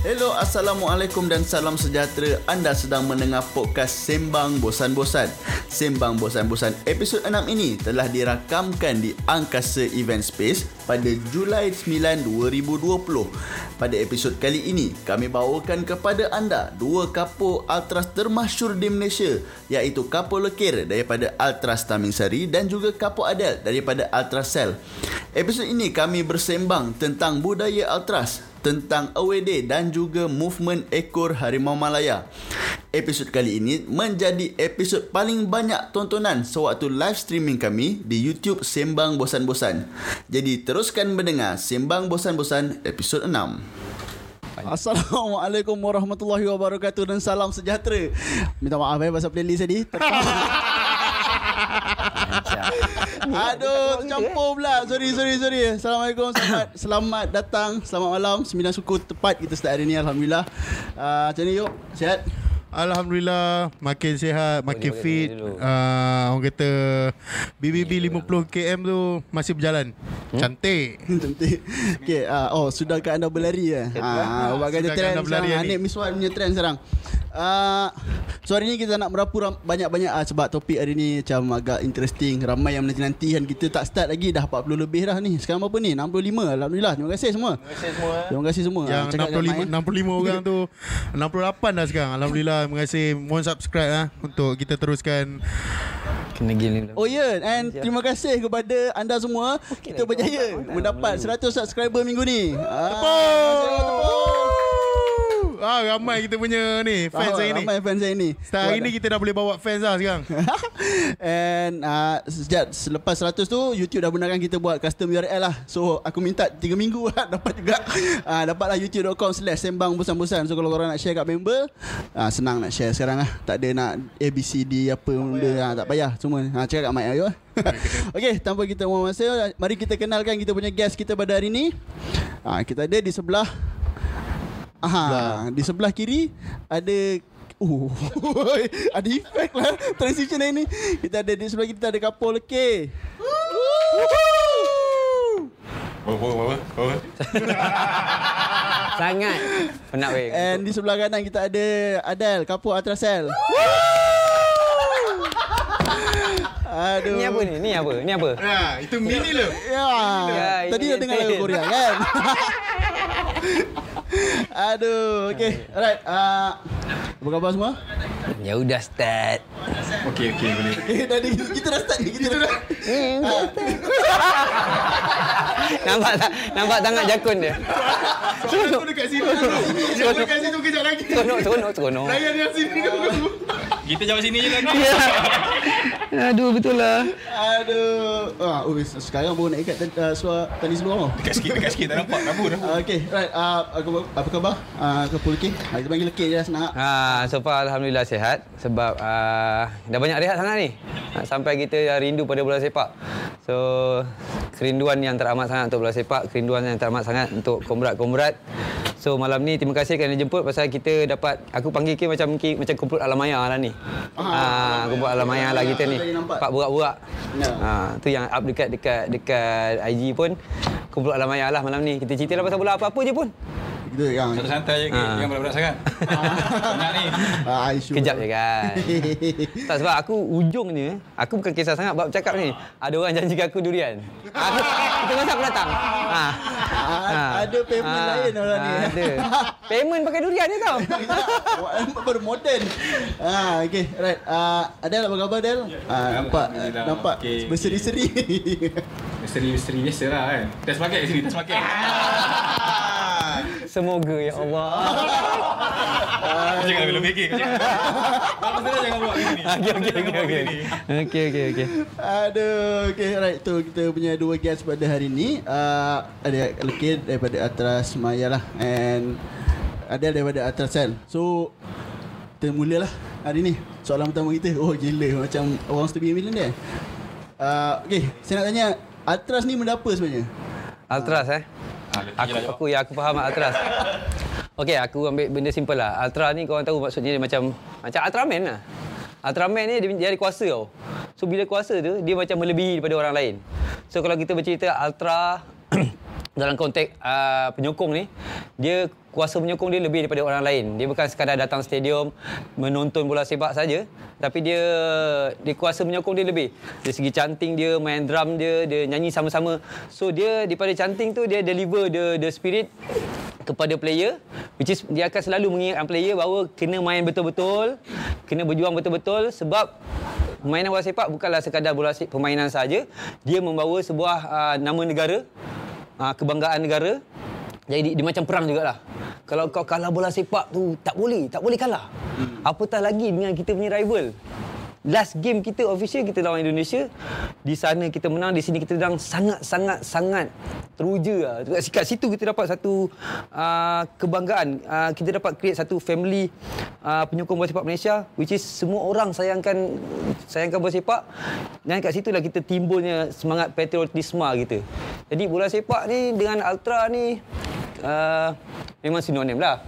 Hello, Assalamualaikum dan salam sejahtera. Anda sedang mendengar podcast Sembang Bosan-Bosan. Sembang Bosan-Bosan episod 6 ini telah dirakamkan di Angkasa Event Space pada Julai 9, 2020. Pada episod kali ini, kami bawakan kepada anda dua kapur Ultras termasyur di Malaysia iaitu kapur lekir daripada Ultras Taming Sari dan juga kapur Adel daripada Ultras Cell. Episod ini kami bersembang tentang budaya Ultras, tentang Day dan juga movement ekor Harimau Malaya. Episod kali ini menjadi episod paling banyak tontonan sewaktu live streaming kami di YouTube Sembang Bosan-Bosan. Jadi teruskan mendengar Sembang Bosan-Bosan episod 6. Assalamualaikum warahmatullahi wabarakatuh dan salam sejahtera. Minta maaf eh pasal playlist tadi. Aduh, tercampur pula. Sorry, sorry, sorry. Assalamualaikum. Selamat, selamat datang. Selamat malam. Sembilan suku tepat kita start hari ni. Alhamdulillah. Uh, macam ni, yuk. Sihat? Alhamdulillah makin sihat, makin Boleh, fit. boleh. Uh, orang kata BBB 50 km tu masih berjalan. Hmm? Cantik. Cantik. Okay, uh, oh, sudahkah anda berlari ya? Ah, uh, kata Sudahkah trend anda berlari sekarang. hari Anik Miswan punya trend sekarang. Uh, so hari ni kita nak merapu ram- banyak-banyak uh, sebab topik hari ni macam agak interesting. Ramai yang menanti-nanti kan kita tak start lagi dah 40 lebih dah ni. Sekarang berapa ni? 65. Alhamdulillah. Terima kasih semua. Terima kasih semua. Terima kasih semua. Yang cakap kat 65 mic, eh. 65 orang tu 68 dah sekarang. Alhamdulillah. Terima kasih. Mohon subscribe ah untuk kita teruskan Kena dulu. Oh ya yeah. and terima kasih kepada anda semua. Kita berjaya mendapat 100 subscriber minggu ni. Ah, Tepuk. Ah ramai kita punya ni fans hari ni. Ramai fans hari ni. Start hari ni kita dah boleh bawa fans lah sekarang. And uh, sejak selepas 100 tu YouTube dah benarkan kita buat custom URL lah. So aku minta 3 minggu lah dapat juga. Uh, dapatlah youtube.com slash sembang bosan-bosan. So kalau korang nak share kat member, uh, senang nak share sekarang lah. Tak ada nak ABCD apa benda. Uh, tak payah semua. Uh, cakap kat mic ayo. okay, tanpa kita buang masa, mari kita kenalkan kita punya guest kita pada hari ni. Uh, kita ada di sebelah Aha, di sebelah kiri ada Uh, ada efek lah transition hari ni. Kita ada di sebelah kita ada kapal. Oh, oh, oh, oh. Sangat penat weh. And di sebelah kanan kita ada Adel, kapal Atrasel. Aduh. Ni apa ni? Ni apa? Ni apa? Ya, itu mini lo. Ya. Ya, Tadi ini dah dengar lagu Ted. Korea kan? Aduh, okay. Alright. Uh, apa khabar semua? Ya udah start. Okey, okey boleh. Eh, dah, dah- kita dah start ni. Kita dah. nampak tak? Nampak tangan jakun dia. Aku dekat sini. Yang dekat situ kejap lagi. Seronok, seronok, seronok. Layan yang sini dulu. Kita jauh sini je lagi. Ya. Aduh, betul lah. Aduh. Ah, oh, sekarang baru nak ikat uh, suara tadi sebelum tau. Dekat sikit, dekat sikit. Tak nampak. Rabu dah. Uh, okay, right. Uh, apa, apa khabar? Uh, Kapul Lekir. Uh, kita panggil Lekir je lah senang. Ha, so far Alhamdulillah sihat sebab uh, dah banyak rehat sangat ni. Sampai kita dah rindu pada bola sepak. So kerinduan yang teramat sangat untuk bola sepak, kerinduan yang teramat sangat untuk komrat-komrat. So malam ni terima kasih kerana jemput pasal kita dapat aku panggil ke macam macam kumpul alam maya lah ni. Ah, kumpul alam maya lah kita ni. Pak borak-borak. Ya. Ha, tu yang up dekat dekat dekat IG pun kumpul alam maya lah malam ni. Kita cerita lah pasal bola apa-apa je pun. Kita yang Santai-santai je. Ha. Jangan berat-berat sangat. Banyak ni. uh, isu. Kejap je kan. tak sebab aku ujungnya aku bukan kisah sangat bab cakap ni. Ada orang janji kat aku durian. Aku kita masa aku datang. Ha. Ah, ada payment lain orang ni. Ada. Payment pakai durian ni tau. Baru modern. Ah, okay, right. Ah, Adel apa khabar Adel? Ah, nampak Alhamdulillah. nampak Okey, berseri-seri. Misteri-misteri biasa lah kan. Test market kat sini. Test market. Semoga ya Allah. Jangan lebih fikir. Apa salah jangan buat gini. Okey okey okey okey. Okey okey okey. Aduh, okay, right. Tu kita punya dua guest pada hari ni. Uh, ada Lekir daripada Atras Maya lah. And Adel daripada Atras Sel. So, kita mulalah hari ni. Soalan pertama kita. Oh, gila. Macam orang to be a millionaire. Uh, okay, saya nak tanya. Atras ni benda apa sebenarnya? Altras eh. Aku aku ya aku faham Altras. Okey, aku ambil benda simple lah. Ultra ni korang tahu maksudnya dia macam macam Ultraman lah. Ultraman ni dia, dia ada kuasa tau. So bila kuasa tu dia macam melebihi daripada orang lain. So kalau kita bercerita Ultra dalam konteks uh, penyokong ni dia kuasa penyokong dia lebih daripada orang lain. Dia bukan sekadar datang stadium menonton bola sepak saja, tapi dia dia kuasa penyokong dia lebih. Dari segi canting dia, main drum dia, dia nyanyi sama-sama. So dia daripada canting tu dia deliver the the spirit kepada player which is dia akan selalu mengingatkan player bahawa kena main betul-betul, kena berjuang betul-betul sebab permainan bola sepak bukanlah sekadar bola sepak permainan saja. Dia membawa sebuah uh, nama negara, uh, kebanggaan negara. Jadi dia macam perang jugalah. Kalau kau kalah bola sepak tu tak boleh, tak boleh kalah. Hmm. Apatah lagi dengan kita punya rival. Last game kita official kita lawan Indonesia. Di sana kita menang, di sini kita menang sangat sangat sangat teruja lah. Kat situ kita dapat satu uh, kebanggaan. Uh, kita dapat create satu family uh, penyokong bola sepak Malaysia which is semua orang sayangkan sayangkan bola sepak. Dan kat situlah kita timbulnya semangat patriotisme kita. Jadi bola sepak ni dengan Ultra ni uh, memang sinonim lah.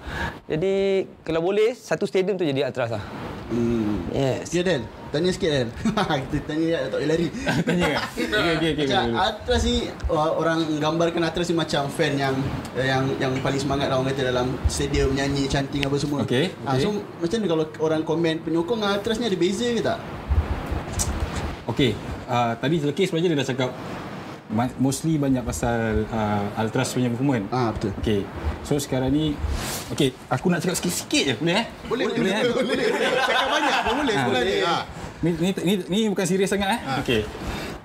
Jadi kalau boleh satu stadium tu jadi Ultras lah. Hmm. Yes. Ya Dan, tanya sikit Dan. Kita tanya dia tak boleh lari. Tanya kan? Okey, okey, okey. Macam Atras ni orang gambarkan Atras ni macam fan yang yang yang paling semangat lah orang kata dalam stadium nyanyi canting apa semua. Okey, Ah, okey. so macam mana kalau orang komen penyokong dengan Atras ni ada beza ke tak? Okey, uh, tadi Zelkis sebenarnya dia dah cakap mostly banyak pasal uh, Ultras punya movement. Ah betul. Okey. So sekarang ni okey, aku nak cakap sikit-sikit je boleh eh? Boleh, boleh, kan? boleh, boleh. Cakap banyak pun boleh Ah. sebenarnya. Ha. Ni, ni, ni, ni bukan serius sangat eh. Okey.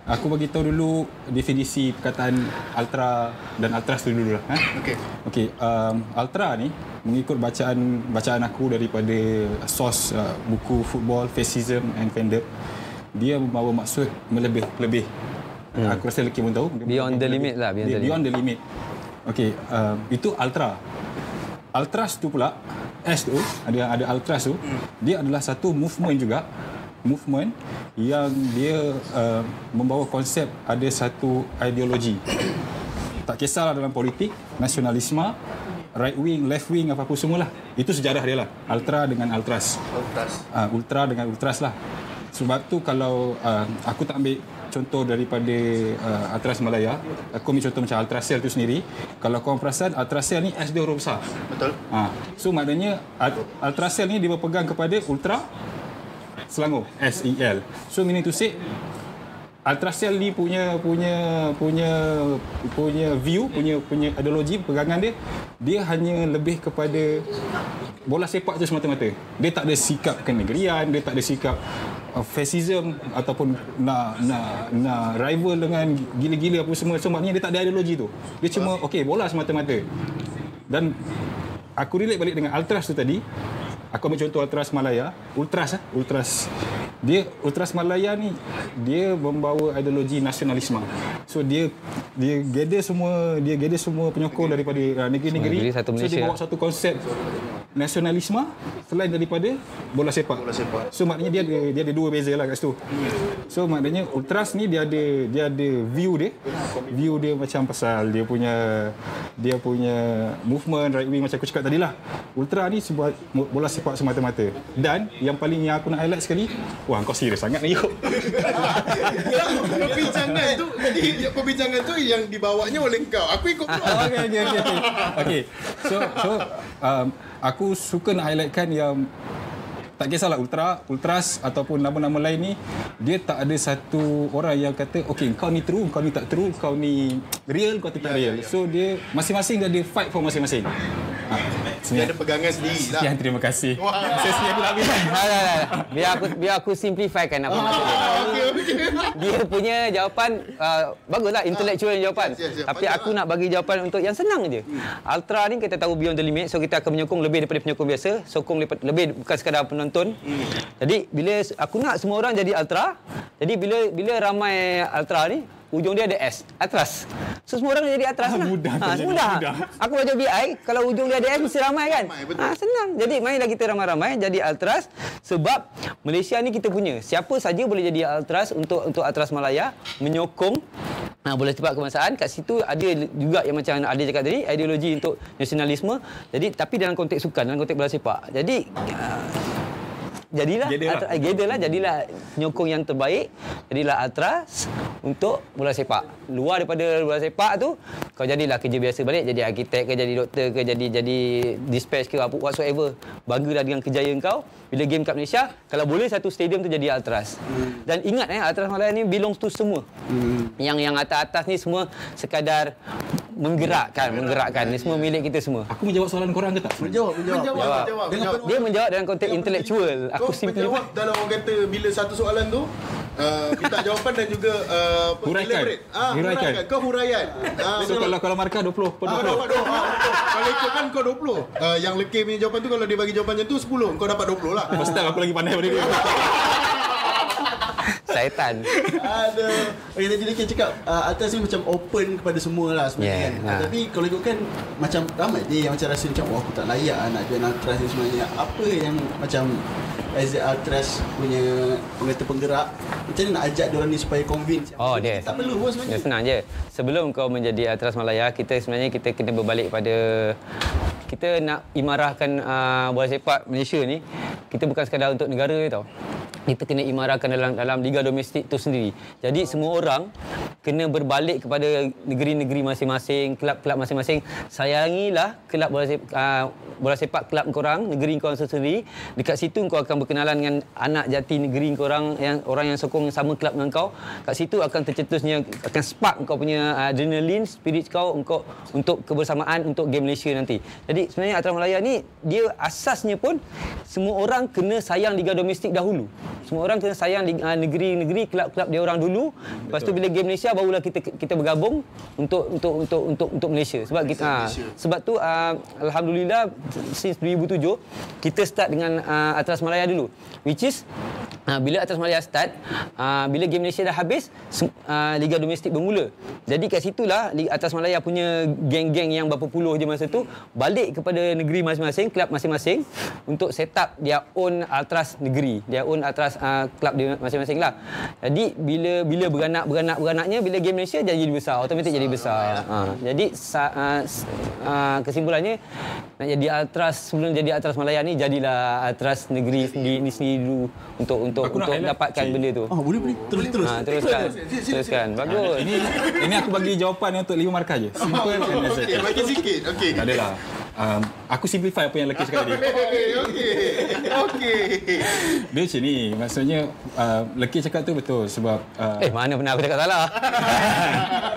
Aku bagi tahu dulu definisi perkataan ultra dan ultras tu dulu lah. Eh? Okey. Okey, um, ultra ni mengikut bacaan bacaan aku daripada source uh, buku football fascism and fandom dia membawa maksud melebih lebih. Hmm. Aku rasa Leki pun tahu. Beyond the limit lah, beyond Dia the beyond the limit. Okey, um, itu ultra. Ultras tu pula S tu ada ada ultras tu dia adalah satu movement juga movement yang dia uh, membawa konsep ada satu ideologi tak kisahlah dalam politik nasionalisme right wing left wing apa-apa semualah itu sejarah dia lah ultra dengan ultras Ultras. uh, ultra dengan ultras lah sebab tu kalau uh, aku tak ambil contoh daripada uh, Ultras Malaya aku ambil contoh macam Ultrasel tu sendiri kalau korang perasan Ultrasel ni S dia huruf besar Betul. Ha. So maknanya Ult- Ultrasel ni dia berpegang kepada Ultra Selangor S-E-L So meaning to say Ultrasel ni punya punya punya punya view punya punya ideologi pegangan dia dia hanya lebih kepada bola sepak tu semata-mata. Dia tak ada sikap kenegerian dia tak ada sikap uh, fascism ataupun nak nak nak rival dengan gila-gila apa semua. So maknanya dia tak ada ideologi tu. Dia cuma okey bola semata-mata. Dan aku relate balik dengan Ultras tu tadi. Aku ambil contoh Ultras Malaya, Ultras ah, Ultras. Dia Ultras Malaya ni dia membawa ideologi nasionalisme. So dia dia gather semua dia gather semua penyokong daripada uh, negeri-negeri. Negeri, satu So dia Malaysia. bawa satu konsep nasionalisme selain daripada bola sepak. Bola sepak. So maknanya dia ada dia ada dua beza lah kat situ. So maknanya Ultras ni dia ada dia ada view dia. View dia macam pasal dia punya dia punya movement right wing macam aku cakap tadi lah. Ultra ni sebuah bola sepak semata-mata. Dan yang paling yang aku nak highlight sekali, wah kau serius sangat ni yuk. Perbincangan tu jadi perbincangan tu yang dibawanya oleh kau. Aku ikut kau. okey okey okey okey. Okey. So so um, aku suka nak highlightkan yang tak kisahlah ultra, ultras ataupun nama-nama lain ni dia tak ada satu orang yang kata okey kau ni true, kau ni tak true, kau ni real, kau tak real. So dia masing-masing dia ada fight for masing-masing. Ha. Dia ada pegangan sendiri lah. Sekian terima kasih. Sesi aku dah habis. Dah, dah, dah. Biar aku biar aku simplifikan apa maksud dia. Okey okey. Dia punya jawapan uh, baguslah intellectual jawapan. Siap, siap. Tapi Panjang aku nak bagi jawapan untuk yang senang je. Ultra ni kita tahu beyond the limit so kita akan menyokong lebih daripada penyokong biasa, sokong lebih, lebih bukan sekadar penonton. Jadi bila aku nak semua orang jadi ultra, jadi bila bila ramai ultra ni Ujung dia ada S, Atras. So semua orang jadi Atras Ah, lah. mudah ha, jadi mudah. mudah. Aku belajar BI, kalau ujung dia ada S mesti ramai kan? Ramai, betul. Ha, senang. Jadi mainlah kita ramai-ramai jadi Ultras sebab Malaysia ni kita punya. Siapa saja boleh jadi Ultras untuk untuk Ultras Malaya menyokong Ha, bola sepak kebangsaan kat situ ada juga yang macam ada cakap tadi ideologi untuk nasionalisme jadi tapi dalam konteks sukan dalam konteks bola sepak jadi uh, jadilah lah. Ultra, eh, gather lah jadilah penyokong yang terbaik. Jadilah Ultras untuk bola sepak. Luar daripada bola sepak tu kau jadilah kerja biasa balik. Jadi arkitek ke jadi doktor ke jadi jadi dispatch ke apa whatsoever. Banggalah dengan kejayaan kau. Bila game kat Malaysia kalau boleh satu stadium tu jadi Ultras dan ingat eh Ultras Malaya ni belongs to semua. Yang yang atas-atas ni semua sekadar menggerakkan menggerakkan ni semua milik kita semua Aku menjawab soalan korang ke tak? Menjawab, menjawab. Jawab. menjawab. Dengan menjawab. dia menjawab dalam konteks intelektual aku Kau simplify menjawab dalam orang kata bila satu soalan tu uh, minta jawapan dan juga uh, Huraikan. Ah, Huraikan. huraikan. Kau huraian. Ah, So kalau kalau markah 20 per Ah, 20. dapat 20. Ah, kalau ikut kan kau 20. Uh, yang lekir punya jawapan tu kalau dia bagi jawapan macam tu 10. Kau dapat 20 lah. First time aku lagi pandai daripada dia. syaitan Aduh. Okay, tadi Leki cakap uh, atas ni macam open kepada semua lah sebenarnya Yeah, kan. ha. Uh, tapi kalau ikutkan macam ramai dia yang macam rasa macam wah aku tak layak lah nak join Altras ni sebenarnya. Apa yang macam as a Altras punya pengerti penggerak macam mana nak ajak diorang ni supaya convince Oh, dia. tak perlu pun Dia sebenarnya senang je. Sebelum kau menjadi Atras Malaya, kita sebenarnya kita kena berbalik pada kita nak imarahkan uh, bola sepak Malaysia ni, kita bukan sekadar untuk negara tau. Kita kena imarahkan dalam dalam liga domestik tu sendiri. Jadi semua orang kena berbalik kepada negeri-negeri masing-masing, kelab-kelab masing-masing. Sayangilah kelab bola sepak, uh, bola sepak kelab korang, negeri korang sendiri. Dekat situ kau akan berkenalan dengan anak jati negeri korang yang orang yang sokong sama kelab dengan kau. Kat situ akan tercetusnya akan spark kau punya uh, adrenalin, spirit kau untuk untuk kebersamaan untuk game Malaysia nanti. Jadi sebenarnya Atras Malaya ni dia asasnya pun semua orang kena sayang liga domestik dahulu. Semua orang kena sayang uh, negeri-negeri kelab-kelab dia orang dulu. Lepas tu bila game Malaysia barulah kita kita bergabung untuk untuk untuk untuk untuk Malaysia. Sebab kita ha, sebab tu uh, alhamdulillah since 2007 kita start dengan uh, Atras Malaya dulu. Which is uh, bila Atras Malaya start uh, bila game Malaysia dah habis uh, liga domestik bermula. Jadi kat situlah Liga Atras Malaya punya geng-geng yang berapa puluh je masa tu balik kepada negeri masing-masing, kelab masing-masing untuk set up their own Atras negeri, their own Atras uh, kelab dia masing-masing lah. Jadi bila bila beranak beranak beranaknya bila game Malaysia jadi besar, automatik jadi besar. Ha, jadi sa, uh, uh, kesimpulannya nak jadi Atras sebelum jadi Atras Malaya ni jadilah Atras negeri sendiri ni sendiri dulu untuk untuk Aku untuk highlight- dapatkan Cik. benda tu. Oh, boleh boleh terus terus. Ha, teruskan. Teruskan. Bagus. Ini ini aku bagi jawapan yang untuk lima markah je. Simple and Okey, effective. bagi sikit. Okey. Tak adalah. Um, aku simplify apa yang Lekir cakap tadi. Okey, okey. Okey. Dia macam ni. Maksudnya uh, Lekir cakap tu betul sebab uh, Eh, mana pernah aku cakap salah?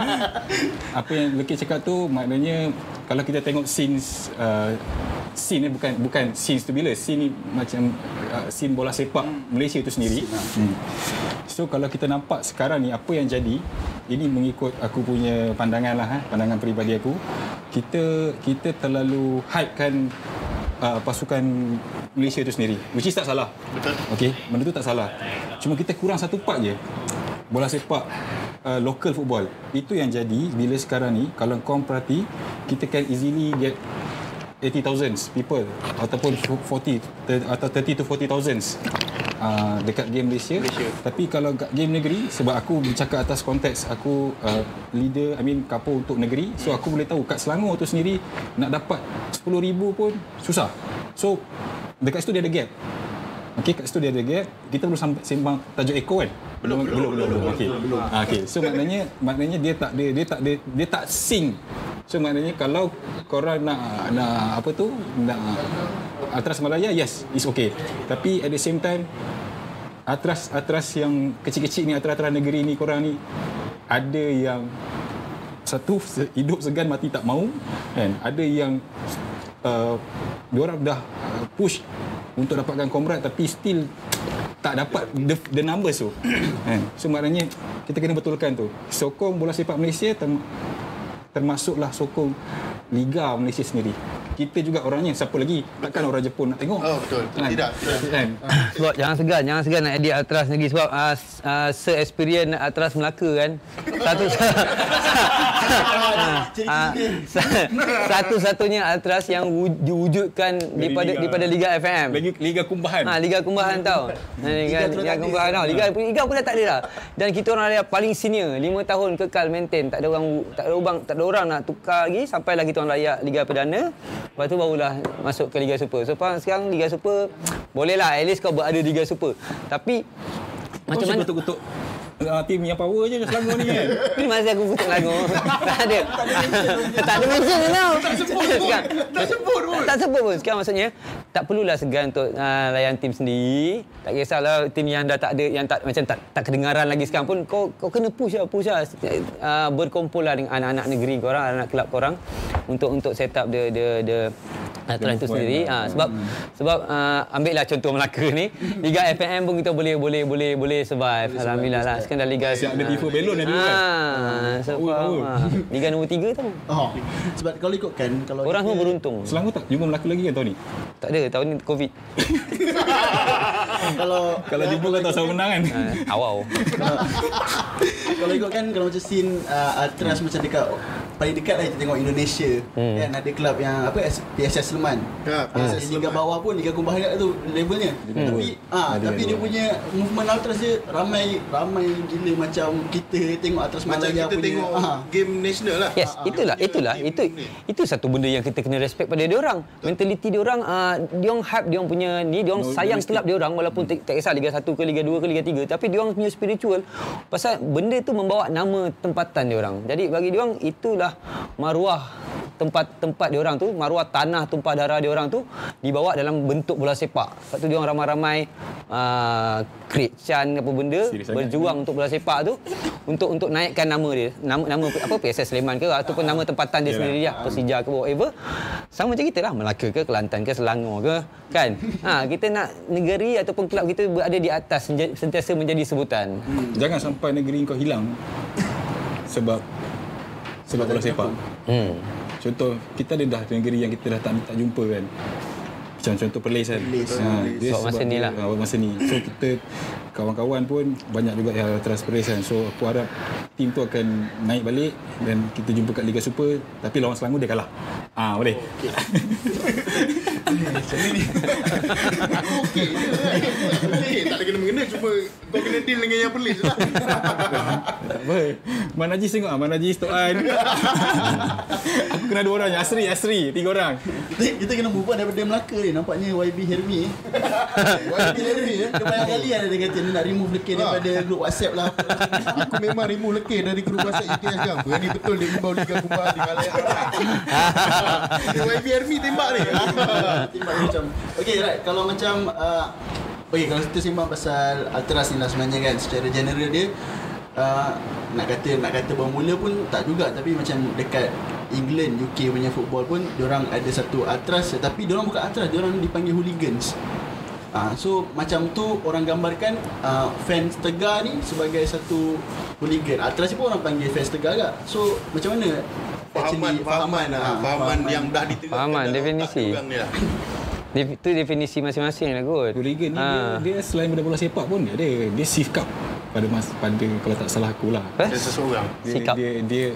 apa yang Lekir cakap tu maknanya kalau kita tengok scenes uh, scene ni bukan bukan scenes tu bila scene ni macam uh, scene bola sepak Malaysia itu sendiri. Hmm. So kalau kita nampak sekarang ni apa yang jadi ini mengikut aku punya pandangan lah eh, pandangan peribadi aku kita kita terlalu hypekan uh, pasukan Malaysia itu sendiri which is tak salah. Betul. Okey benda tu tak salah. Cuma kita kurang satu part je. Bola sepak uh, local football. Itu yang jadi bila sekarang ni kalau kau perhati kita can easily get 80,000 people ataupun 40 ter- atau 30 to 40,000 uh, dekat game Malaysia. Malaysia. Tapi kalau kat game negeri sebab aku bercakap atas konteks aku uh, leader I mean kapo untuk negeri so aku boleh tahu kat Selangor tu sendiri nak dapat 10,000 pun susah. So dekat situ dia ada gap. Okey kat situ dia ada gap. Kita belum sampai sembang tajuk Eko kan? Belum belum belum. belum. Okey. Ah, Okey. So maknanya maknanya dia tak dia dia tak dia, dia tak sync. So maknanya kalau korang nak nak apa tu nak Atras Malaya yes it's okay. Tapi at the same time Atras Atras yang kecil-kecil ni Atras-atras negeri ni korang ni ada yang satu hidup segan mati tak mau kan ada yang uh, diorang dah push untuk dapatkan komrad tapi still tak dapat the, the numbers tu. Kan? So maknanya kita kena betulkan tu. Sokong bola sepak Malaysia term, termasuklah sokong Liga Malaysia sendiri kita juga orangnya siapa lagi takkan orang Jepun nak tengok Oh, betul. Kan? Tidak. kan Sebab jangan segan, jangan segan nak edit Atras lagi sebab uh, uh, se-experience Atras Melaka kan. Satu Ah, sa- satu-satunya Ultras yang wu- diwujudkan daripada Liga. daripada Liga FM. Lagi Liga Kumbahan. Ha, Liga Kumbahan tau. Liga, Liga ada. Kumbahan tau. Liga, Liga pun dah tak ada dah. Dan kita orang yang paling senior, 5 tahun kekal maintain. Tak ada orang tak ada orang tak ada orang nak tukar lagi sampailah kita orang layak Liga Perdana. Lepas tu barulah masuk ke Liga Super. So sekarang Liga Super bolehlah at least kau berada di Liga Super. Tapi macam mana kutuk-kutuk uh, tim yang power je Selangor ni kan. Ni masa aku kutuk lagu. tak ada. tak ada mention tau. Tak sebut pun. Tak sebut pun. Tak sebut pun. Sekarang maksudnya tak perlulah segan untuk uh, layan tim sendiri. Tak kisahlah tim yang dah tak ada yang tak macam tak tak kedengaran lagi sekarang pun kau kau kena push lah push lah uh, berkumpul lah dengan anak-anak negeri korang, anak kelab korang untuk untuk set up the the the uh, trend tu point sendiri. Ha, sebab sebab uh, ambil lah contoh Melaka ni. Liga FPM pun kita boleh boleh boleh boleh survive. Alhamdulillah lah. Sekarang dah Liga Siap ada tifa belon dah dulu kan. Ah, so Power, faham. power. ah. Liga nombor 3 tau. Oh. Sebab kalau ikutkan kalau Orang semua beruntung. Selangor tak jumpa Melaka lagi kan tahun ni? Tak ada tahun ni Covid. kalau Kalau jumpa kau tahu siapa menang kan? Ah, awal. kalau ikutkan kalau macam scene uh, Ultras macam dekat paling dekat lah kita tengok Indonesia Hmm. kan ada kelab yang apa PSS Sleman. Ya, Ah, PSS Liga bawah pun Liga Kumbahan kat tu levelnya. Tapi ah Ada tapi dia punya movement Ultras dia ramai ramai gila macam kita tengok Ultras Macam Malaya kita punya. tengok ah. game national lah. Yes, itulah, itulah. Itu itu satu benda yang kita kena respect pada dia orang. Mentaliti dia orang, uh, dia orang hype dia orang punya ni, dia orang No, sayang kelab dia orang walaupun tak, tak kisah Liga 1 ke Liga 2 ke Liga 3, tapi dia orang punya spiritual pasal benda tu membawa nama tempatan dia orang. Jadi bagi dia orang itulah maruah tempat-tempat dia orang tu, maruah tanah tumpah darah dia orang tu dibawa dalam bentuk bola sepak. Lepas tu dia orang ramai-ramai uh, create chan apa benda Serius sangat. berjuang untuk bola sepak tu untuk untuk naikkan nama dia. Nama nama apa PSS Sleman ke ataupun nama tempatan dia Yalah. sendiri lah, Persija ke whatever. Sama macam kita lah, Melaka ke Kelantan ke Selangor ke, kan? Ha, kita nak negeri ataupun kelab kita berada di atas sentiasa menjadi sebutan. Jangan sampai negeri kau hilang sebab sebab bola sepak. Hmm. Contoh kita ada dah negeri yang kita dah tak tak jumpa kan. Macam contoh Perlis kan. Perlis. Ha, Sebab masa sebab ni lah. ha, masa ni. So kita kawan-kawan pun banyak juga yang kan. So aku harap tim tu akan naik balik dan kita jumpa kat Liga Super tapi lawan Selangor dia kalah. Ah boleh. Okey. Eh, tak ada kena-mengena cuma kau kena deal dengan yang pelis lah. tak apa. Man Najis tengok ah Man Najis Tok An. aku kena dua orang je. Asri, Asri, tiga orang. Kita, kita kena on daripada Melaka ni Nampaknya YB Hermi YB Hermi eh. Kebanyakan kali ada dia kata Dia nak remove leken daripada grup WhatsApp lah Aku memang remove lekir dari grup WhatsApp IKS sekarang. Berani betul dia imbau Liga Kumbang di Malaya. YB Army tembak ni. Timbang dia macam Okay right Kalau macam uh, Okay kalau kita sembang pasal Ultras ni lah sebenarnya kan Secara general dia uh, Nak kata nak kata bermula pun tak juga Tapi macam dekat England, UK punya football pun Diorang ada satu Ultras Tetapi diorang bukan Ultras Diorang dipanggil hooligans Uh, so macam tu orang gambarkan uh, fans Tegar ni sebagai satu hooligan. Ultras pun orang panggil fans Tegar juga. So macam mana Fahaman, fahaman, lah. ah, fahaman yang dah diterapkan. Fahaman, definisi. lah. Def- Itu definisi masing-masing lah kot. Hooligan ni Ah. dia, dia selain pada bola sepak pun dia ada dia sikap pada mas pada kalau tak salah aku lah. Eh? Ada seseorang. Dia, Sikap. dia dia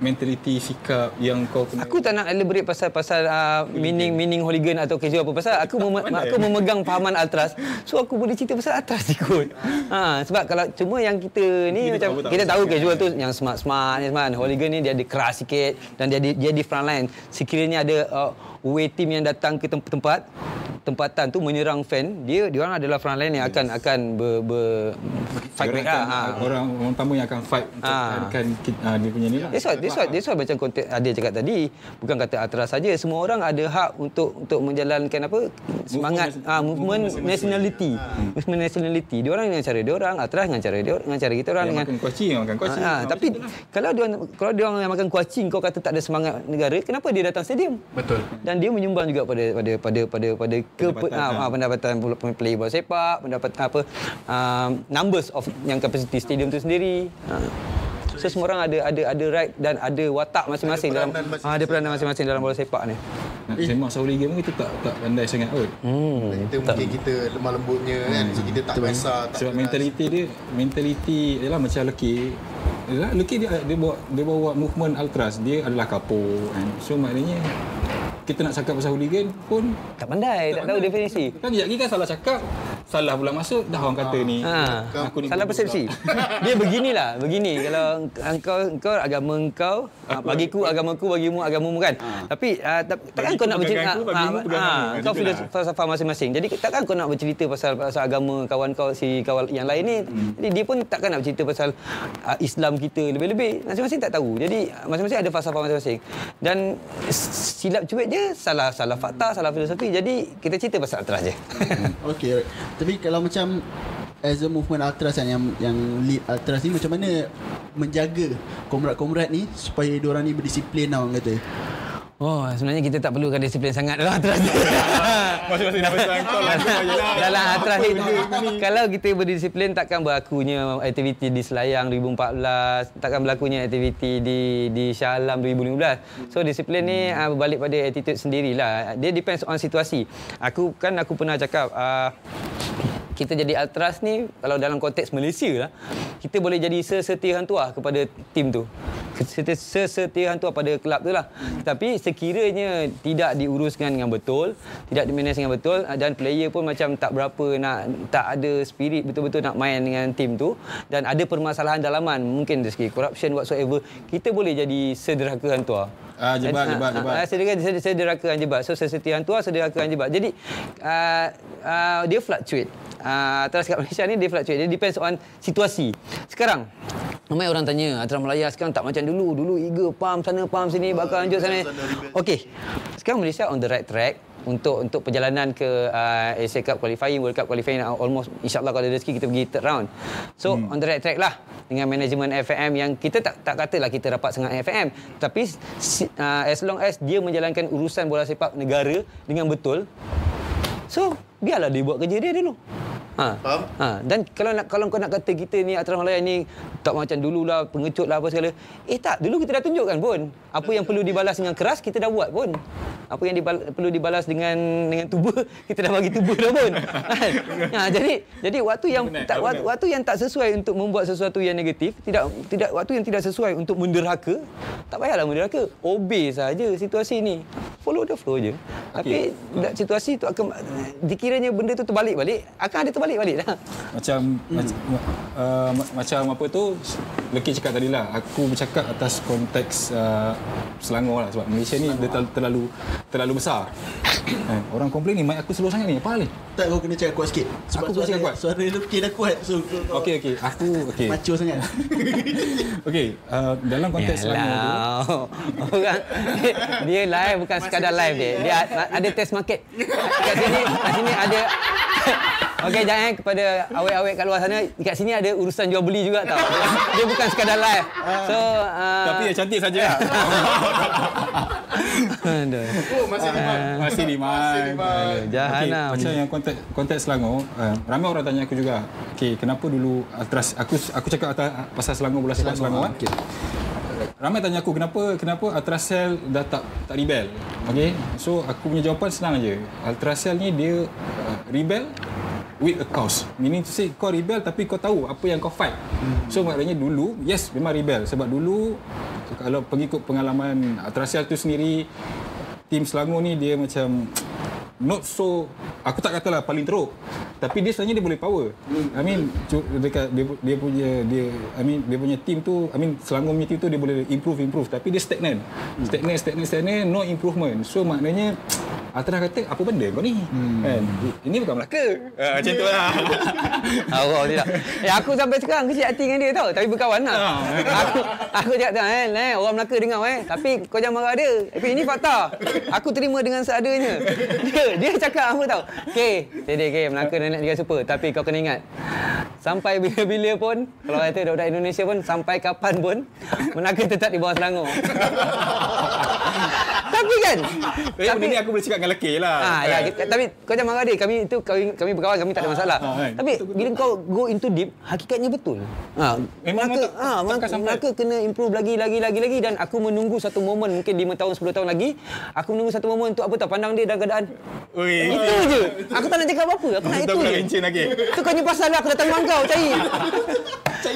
mentality sikap yang kau kena Aku tak nak elaborate pasal pasal uh, meaning meaning hooligan atau casual apa pasal aku mem- aku memegang fahaman Ultras. So aku boleh cerita pasal Ultras ikut. ha sebab kalau cuma yang kita ni Kita macam tahu kita tahu kan? casual tu yang smart-smart ni smart. Hooligan ni dia ada keras sikit dan dia di, dia di front line. Sekiranya ada uh, away team yang datang ke tem- tempat tempatan tu menyerang fan, dia dia orang adalah front line yang akan akan ber, ber fight back lah. akan, Ha. orang orang tamu yang akan fight untuk Ah. kita, ah, dia punya ni lah. That's why, that's why, that's why macam konten ada cakap tadi, bukan kata Atras saja, semua orang ada hak untuk untuk menjalankan apa semangat Movement- ah movement movement nationality. Movement nationality. Dia orang dengan cara dia orang, Atras dengan cara dia dengan cara kita orang Yang dengan makan kuaci yang makan kuaci. Ah, tapi kalau dia kalau dia orang yang makan kucing kau kata tak ada semangat negara, kenapa dia datang stadium? Betul. Dan dia menyumbang juga pada pada pada pada pada ke Pendapatan, ah, ha. ah, pendapatan player bola sepak, pendapatan apa um, numbers of yang capacity stadium tu sendiri. Ha. So semua orang ada ada ada right dan ada watak masing-masing Ada dalam peranan masing-masing. ah, ada peranan masing-masing dalam bola sepak ni. Nak sembang pasal hooligan pun kita tak tak pandai sangat kot. Hmm. Kita mungkin kita lemah lembutnya kan. So kita tak biasa. tak Sebab keras. mentaliti dia mentaliti ialah macam lelaki Ya, Lucky dia dia bawa dia bawa movement ultras. Dia adalah kapur kan. So maknanya kita nak cakap pasal hooligan pun Tak pandai, tak, tahu definisi. kan sekejap lagi kan salah cakap, salah pula masuk, dah orang kata ni. Ha, Aku ni salah persepsi. Dia beginilah, begini. Kalau engkau engkau agama engkau, ah, bagiku agamaku, bagimu agamamu kan. Tapi ah, tak, takkan kau nak bercerita aku, aku. ah, kau lah. filosof- falsafah masing-masing. Jadi takkan kau nak bercerita pasal pasal agama kawan kau si kawan yang lain ni. Hmm. Jadi dia pun takkan nak bercerita pasal ah, Islam kita lebih-lebih. Masing-masing tak tahu. Jadi ah, masing-masing ada falsafah masing-masing. Dan silap cuit je salah salah fakta, salah filosofi. Jadi kita cerita pasal atas je. Okay right. Tapi kalau macam As a movement Ultras kan Yang, yang lead Ultras ni Macam mana Menjaga Komrad-komrad ni Supaya diorang ni berdisiplin lah orang kata? Oh, sebenarnya kita tak perlukan disiplin sangat dalam atas. Masing-masing dah pesan kau lah. dalam atas ni kalau kita berdisiplin takkan berlakunya aktiviti di Selayang 2014 takkan berlakunya aktiviti di di Shah Alam 2015 so disiplin ni uh, berbalik pada attitude sendirilah. Dia depends on situasi. Aku kan aku pernah cakap uh, kita jadi ultras ni kalau dalam konteks Malaysia lah kita boleh jadi sesetia hantuah kepada tim tu. Sesetia- sesetia hantuah pada kelab tu lah. Tapi sekiranya tidak diuruskan dengan betul tidak dimanage dengan betul ah, dan player pun macam tak berapa nak tak ada spirit betul-betul nak main dengan tim tu dan ada permasalahan dalaman mungkin dari segi corruption whatsoever kita boleh jadi sederhaka hantuah Ah, jebat, jebat, ah, jebat. ah, sedera sedera sederhaka jebat. So sesetia hantua sederhaka jebat. Jadi uh, uh, dia fluctuate. Uh, atas kat Malaysia ni dia fluctuate. Dia depends on situasi. Sekarang ramai orang tanya Atras Melaya sekarang tak macam dulu. Dulu eager pam sana pam sini bakal anjut sana. Okey. Sekarang Malaysia on the right track untuk untuk perjalanan ke uh, Asia Cup qualifying, World Cup qualifying uh, almost insyaallah kalau ada rezeki kita pergi third round. So hmm. on the right track lah dengan manajemen FAM yang kita tak tak katalah kita rapat sangat FAM tapi uh, as long as dia menjalankan urusan bola sepak negara dengan betul So, biarlah dia buat kerja dia dulu. Ha. Faham? Ha. Dan kalau nak kalau kau nak kata kita ni Atras Malaya ni tak macam dululah pengecut lah apa segala. Eh tak, dulu kita dah tunjukkan pun. Apa yang perlu dibalas dengan keras kita dah buat pun. Apa yang dibal- perlu dibalas dengan dengan tuba kita dah bagi tuba dah pun. Kan? ha, jadi jadi waktu yang Benar, tak benar. waktu, yang tak sesuai untuk membuat sesuatu yang negatif, tidak tidak waktu yang tidak sesuai untuk menderhaka, tak payahlah menderhaka. Obey saja situasi ni. Follow the flow je. Tapi okay. situasi tu akan dikiranya benda tu terbalik balik, akan ada terbalik balik dah. Macam hmm. macam, uh, ma- macam apa tu Leki cakap tadi lah Aku bercakap atas konteks uh, Selangor lah Sebab Malaysia ni dia terlalu terlalu, terlalu besar kan? Orang komplain ni Mic aku slow sangat ni Apa hal ni? Tak kau kena cakap kuat sikit Sebab Aku suara, cakap kuat? suara Lufki dah kuat So Okey okey Aku okey macho sangat Okey uh, Dalam konteks Selangor tu Yalah. Orang dia live bukan sekadar live dia. Dia ada test market. Kat sini, kat sini ada Okey jangan eh, kepada awet-awet kat luar sana Kat sini ada urusan jual beli juga tau Dia bukan sekadar live So uh, Tapi yang cantik saja lah Aduh. Oh, masih lima. Masih di Masih lima. Okey, Jahanam macam yang konteks konteks Selangor, uh, ramai orang tanya aku juga. Okey, kenapa dulu Atras aku aku cakap atas, pasal Selangor bola sepak Selangor kan? Okey. Ramai tanya aku kenapa kenapa Ultracell dah tak tak rebel. Okey. So aku punya jawapan senang aja. Ultracell ni dia uh, rebel with a cause. Meaning to say kau rebel tapi kau tahu apa yang kau fight. So maknanya dulu yes memang rebel. Sebab dulu kalau pengikut pengalaman Ultracell tu sendiri tim Selangor ni dia macam not so aku tak katalah paling teruk. Tapi dia sebenarnya dia boleh power. I mean dekat dia, dia punya dia I mean dia punya team tu I mean Selangor punya team tu dia boleh improve improve. Tapi dia stagnan stagnan stagnan stagnan no improvement. So maknanya Atras kata apa benda kau ni hmm. kan ini bukan Melaka uh, macam tu lah Allah tidak. Eh aku sampai sekarang kecil hati dengan dia tau. Tapi berkawan lah. aku aku cakap eh, eh orang Melaka dengar eh. Tapi kau jangan marah dia. Tapi ini fakta. Aku terima dengan seadanya. Dia dia cakap apa tau. Okey, jadi okey Melaka nak Liga Super. Tapi kau kena ingat. Sampai bila-bila pun kalau kata budak Indonesia pun sampai kapan pun Melaka tetap di bawah Selangor. Tapi kan Eh, benda ni aku boleh cakap dengan lelaki lah. Ah, ya, kita, tapi kau jangan marah dia. Kami itu kami, kami berkawan, kami tak ada masalah. Ah, kan. Tapi bila kau go into deep, hakikatnya betul. Ha, Memang tak- ha. Melaka kena improve lagi lagi lagi lagi dan aku menunggu satu momen mungkin 5 tahun 10 tahun lagi. Aku menunggu satu momen untuk apa tahu pandang dia dalam keadaan Oi. itu je. Aku tak nak cakap apa-apa. Aku nak Aku itu tak nak je. Itu kau ni pasal lah. aku datang rumah kau cari.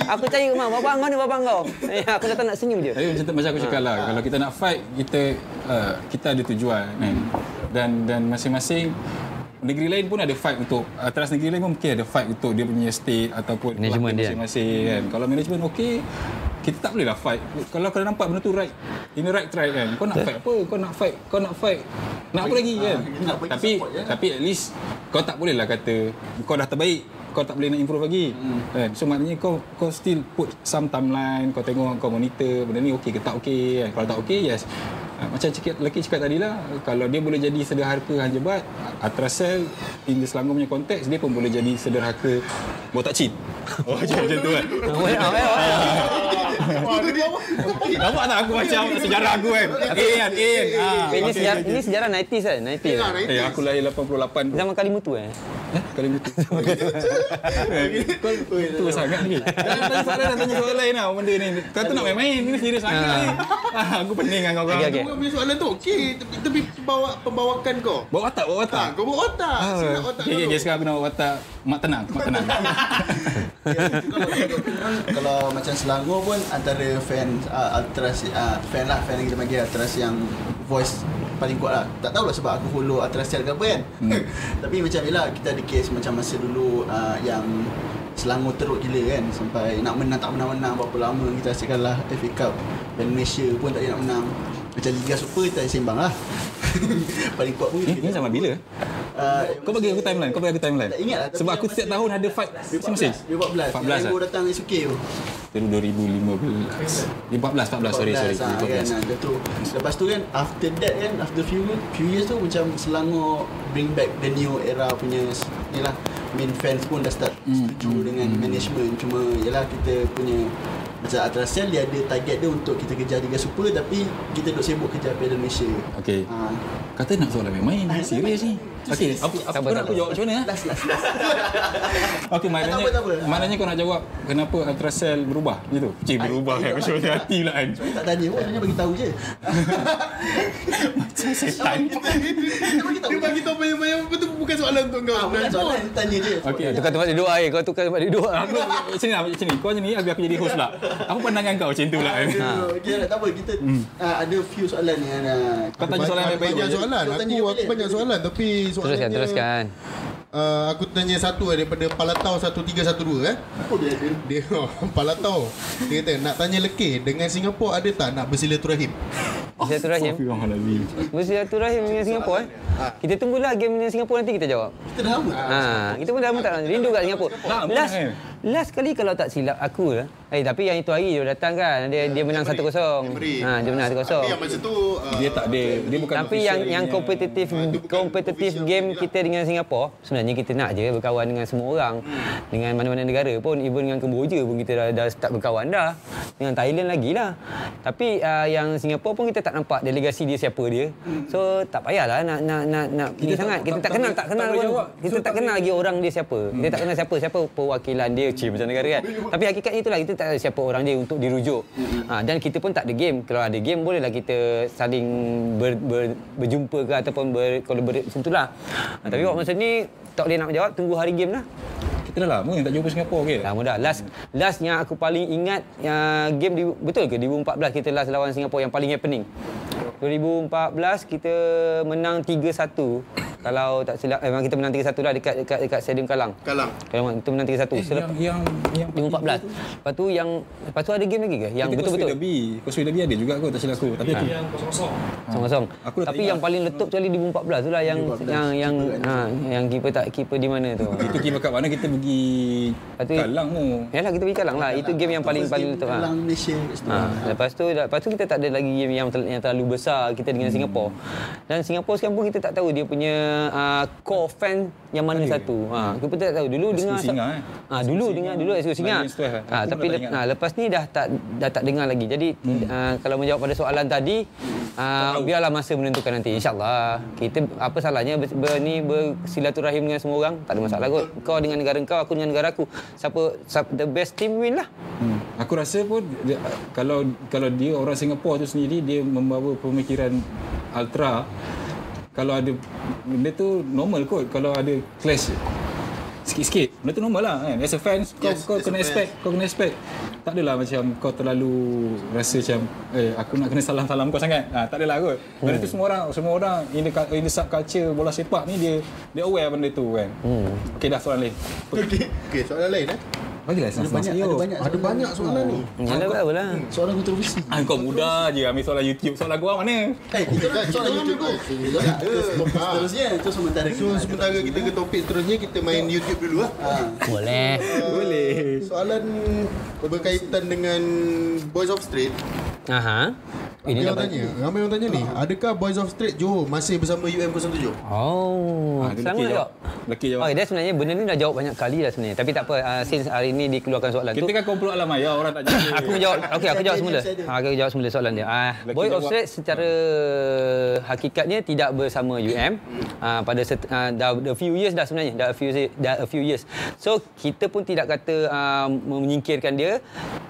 Aku cari rumah bapak kau ni bapak kau. Eh, aku datang nak senyum je. Tapi macam, macam aku cakap lah, kalau kita nak fight, kita uh, kita ada tujuan kan. Dan dan masing-masing negeri lain pun ada fight untuk uh, teras negeri lain pun mungkin ada fight untuk dia punya state ataupun Management dia. masing-masing kan. Kalau management okey, kita tak boleh lah fight. Kalau kau nampak benda tu right, in the right track kan. Kau nak fight apa? Kau nak fight, kau nak fight. Nak apa lagi kan? nak Tapi support lah. tapi at least kau tak boleh lah kata kau dah terbaik kau tak boleh nak improve lagi hmm. kan so maknanya kau kau still put some timeline kau tengok kau monitor benda ni okey ke tak okey kan kalau tak okey yes Ah, macam cakap lelaki cakap tadi lah kalau dia boleh jadi sederhaka hanjebat Atrasel in the Selangor punya konteks dia pun boleh jadi sederhaka botak chin oh macam macam tu kan Well, well, nampak tak aku macam sejarah aku kan A kan A kan ah, Ini sejarah, ini sejarah 90s kan? 90s. kan? eh aku lahir 88 Zaman Kalimutu eh. Eh, kali betul. Kau tua sangat ni. Jangan tanya soalan tanya soalan lain lah benda ni. Kau tu nak main-main, ni serius sangat ni. Ah, aku pening dengan kau. Kau punya soalan tu okey tapi tapi pembawa pembawakan kau. Bawa watak, bawa watak. Ah, kau bawa otak. Ah, Silap kau. okay, sekarang aku nak bawa watak mak tenang, mak tenang. kalau macam Selangor pun antara fan uh, uh, fan lah fan yang kita panggil Ultras yang voice paling kuat lah tak tahulah sebab aku follow Ultras ke apa kan hmm. tapi macam yelah kita ada case macam masa dulu uh, yang Selangor teruk gila kan sampai nak menang tak menang-menang berapa lama kita asyik kalah FA Cup dan Malaysia pun tak nak menang macam Liga Super kita sembang lah paling kuat pun Ni, ni zaman bila? uh, Kau bagi aku timeline, kau bagi aku timeline. Tak ingat lah, Sebab aku setiap tahun ada fight masing-masing. 2014 14 yang lah. Ibu datang SUK tu Itu 2015. 14, 14, sorry, sorry. 14 ah, kan, 14. tu. Lepas tu kan after that kan after few few years tu macam Selangor bring back the new era punya ni lah main fans pun dah start Hmm, setuju dengan management cuma yalah kita punya macam Atrasial dia ada target dia untuk kita kejar Liga Super tapi kita duk sibuk kejar Piala Malaysia. Okey. Ah, Kata nak soalan main-main, serius ni. Okey, apa apa Tak nak aku jawab macam mana? ah? last last last. Okey, maknanya Tak apa, tak apa. maknanya kau nak jawab kenapa Ultracell berubah gitu. Cik berubah kan macam mana hati pula kan. tak tanya pun hanya bagi tahu je. Macam setan. Kita bagi tahu. Dia bagi tahu banyak-banyak apa tu bukan soalan untuk kau. Ah, bukan soalan tanya je. Okey, Tukar tempat duduk air. Kau tukar tempat duduk. Aku macam ni lah, macam ni. Kau macam ni, biar aku jadi host lah. Apa pandangan kau macam tu lah kan? Aduh, okay, tak apa kita ah, ada few soalan ni ada. Kau tanya soalan Banyak, baik-baik banyak soalan. Aku aku banyak soalan tapi soalannya Teruskan, teruskan. Uh, aku tanya satu eh, daripada Palatau 1312 eh. Apa dia ada? Dia Palatau. Dia kata nak tanya lekir dengan Singapura ada tak nak bersilaturahim? Silaturahim. Astaghfirullahaladzim. Bersilaturahim dengan Singapura eh. Kita tunggulah game dengan Singapura nanti kita jawab. Kita dah lama. Ha, kita pun dah lama tak rindu kat Singapura. Lama, Last. Last kali kalau tak silap aku lah. Eh tapi yang itu hari dia datang kan. Dia dia menang 1-0. Memory. Ha, dia menang 1-0. Tapi yang masa tu uh, Dia tak ada, dia bukan Tapi yang yang kompetitif kompetitif official game lah. kita dengan Singapura sebenarnya kita nak je berkawan dengan semua orang Hmm. dengan mana-mana negara pun even dengan Kemboja pun kita dah, dah start berkawan dah dengan Thailand lagi lah tapi uh, yang Singapura pun kita tak nampak delegasi dia siapa dia Hmm. so tak payahlah nak nak nak nak kita sangat kita tak, tak kenal tak kenal pun jawab. kita So, tak tak kenal lagi orang dia siapa kita tak kenal siapa siapa perwakilan dia cik macam negara kan. Tapi hakikatnya itulah kita tak tahu siapa orang dia untuk dirujuk. Ha, dan kita pun tak ada game. Kalau ada game bolehlah kita saling ber, ber, berjumpa ke ataupun ber, collaborate macam itulah ha, tapi waktu masa ni tak boleh nak jawab tunggu hari game lah. Kita dah lama yang tak jumpa Singapura ke? Lama dah. Last last yang aku paling ingat uh, game di, betul ke? 2014 kita last lawan Singapura yang paling happening. 2014 kita menang 3-1. Kalau tak silap eh, memang kita menang 3-1 lah dekat dekat dekat Stadium Kalang. Kalang. Kalau kita menang 3-1. Eh, Selepas yang yang yang 2014. Lepas tu yang lepas tu ada game lagi ke? Yang betul-betul. Derby. Causeway Derby ada juga kot tak silap aku. Tapi aku Kosong-kosong. Aku dah tak Tapi ingat. yang paling letup sekali 2014 tu lah yang 2014. yang yang ha, yang keeper tak keeper di mana tu. itu kira kat mana kita pergi Lepas tu- Kalang tu. Yalah kita pergi Kalang lah. Itu game yang paling paling letup lah. Kelang Malaysia. Ha, lepas tu lepas tu kita tak ada lagi game yang, yang terlalu besar kita dengan Hmm. Singapura. Dan Singapura sekarang pun kita tak tahu dia punya uh, core fan yang mana satu. Ha, aku pun tak tahu. Dulu dengar Singa, eh? Ah dulu dengar dulu Esko Singa. Esko, eh? Aku tapi ingat. ah, lepas ni dah tak dah tak dengar lagi. Jadi hmm. uh, kalau menjawab pada soalan tadi uh, biarlah masa menentukan nanti insyaallah. Kita apa salahnya ber, ber, ni bersilaturahim dengan semua orang? Tak ada masalah kot. Kau dengan negara kau, aku dengan negara aku. Siapa, siapa the best team win lah. Hmm. Aku rasa pun dia, kalau kalau dia orang Singapura tu sendiri dia membawa pemikiran ultra kalau ada benda tu normal kot kalau ada clash sikit-sikit benda tu normal lah kan as a kau, Yes, kau as a kena fan. expect kau kena expect tak adalah macam kau terlalu rasa macam eh aku nak kena salam-salam kau sangat ha, tak adalah kot benda tu semua orang semua orang in the, in the subculture bola sepak ni dia dia aware benda tu kan hmm. okey dah soalan lain Okey. Okey, soalan lain eh. Bagilah Ada banyak, ada banyak, Ada banyak soalan ni. Yalah apa lah. Soalan kontroversi. Ah, kau muda je ambil soalan YouTube. Soalan gua mana? Eh, kita nak soalan YouTube dulu. Seterusnya, itu sementara. So sementara kita ke topik seterusnya kita main YouTube dulu lah. Boleh. Boleh. Soalan berkaitan dengan Boys of Street. Aha. Ini yang dapat. tanya, ramai orang tanya ni, adakah Boys of Street Johor masih bersama UM07? Oh, Ah, sama lelaki nak jawab. jawab. Lelaki jawab. Oh, dia sebenarnya benda ni dah jawab banyak kali dah sebenarnya. Tapi tak apa, uh, since hari ini dikeluarkan soalan Kita tu. kan kumpulan alam maya orang tak jadi. Aku menjawab. Okey, aku jawab semula. Ha, aku jawab semula soalan dia. Ah, Lelaki Boy jawab. Offset secara hakikatnya tidak bersama UM. Ah, pada set, ah, dah a few years dah sebenarnya. Dah a few dah a few years. So, kita pun tidak kata ah, menyingkirkan dia,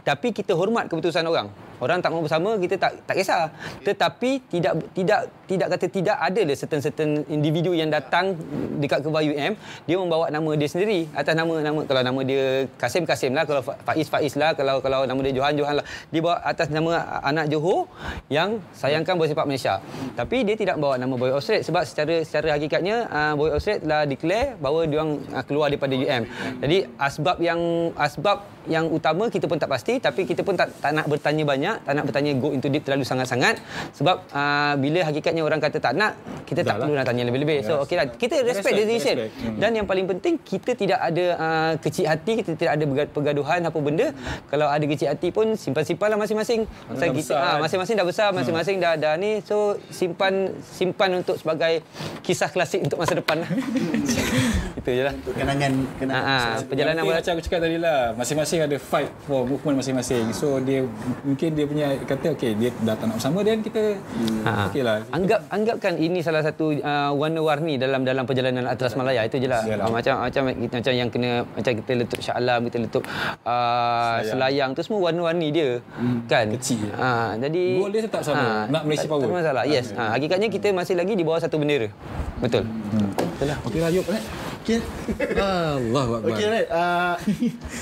tapi kita hormat keputusan orang. Orang tak mau bersama kita tak tak kisah. Tetapi tidak tidak tidak kata tidak ada le certain-certain individu yang datang dekat Kebah UM dia membawa nama dia sendiri atas nama nama kalau nama dia Kasim Kasim lah kalau Fa- Faiz Faiz lah kalau kalau nama dia Johan Johan lah. Dia bawa atas nama anak Johor yang sayangkan bola sepak Malaysia. Tapi dia tidak bawa nama Boy Australia sebab secara secara hakikatnya uh, Boy Australia telah declare bahawa dia orang uh, keluar daripada UM jadi asbab yang asbab yang utama kita pun tak pasti tapi kita pun tak, tak nak bertanya banyak tak nak bertanya go into deep terlalu sangat-sangat sebab uh, bila hakikatnya orang kata tak nak kita tak Dah lah. perlu nak tanya lebih-lebih so Yes. okeylah kita respect, Respect, the decision respect. Hmm. dan yang paling penting kita tidak ada uh, kecil hati kita tidak ada pergaduhan apa benda kalau ada kecil hati pun simpan-simpanlah masing-masing Pasal dah kita besar kan? masing-masing dah besar masing-masing dah dah ni so simpan simpan untuk sebagai kisah klasik untuk masa depan lah itu je lah Untuk kenangan kenangan. Ah, ah, perjalanan Yang macam aku cakap tadi lah Masing-masing ada fight For movement masing-masing So dia Mungkin dia punya Kata okay Dia dah tak nak bersama Dan kita Ha. Okay lah Anggap anggapkan ini salah satu uh, warna-warni dalam dalam perjalanan Atlas Malaya itu je lah. Yalah. Uh, macam macam kita macam yang kena macam kita letup Shah Alam, kita letup uh, Selayang. selayang. tu semua warna-warni dia. kan? Kecil. Ha, jadi Goal dia tetap sama. Nak Malaysia tak, power. Tak masalah. Yes. Ha, hakikatnya kita masih lagi di bawah satu bendera. Betul. Betul lah. Okay lah Yop Okay. Allah Akbar Okay right uh,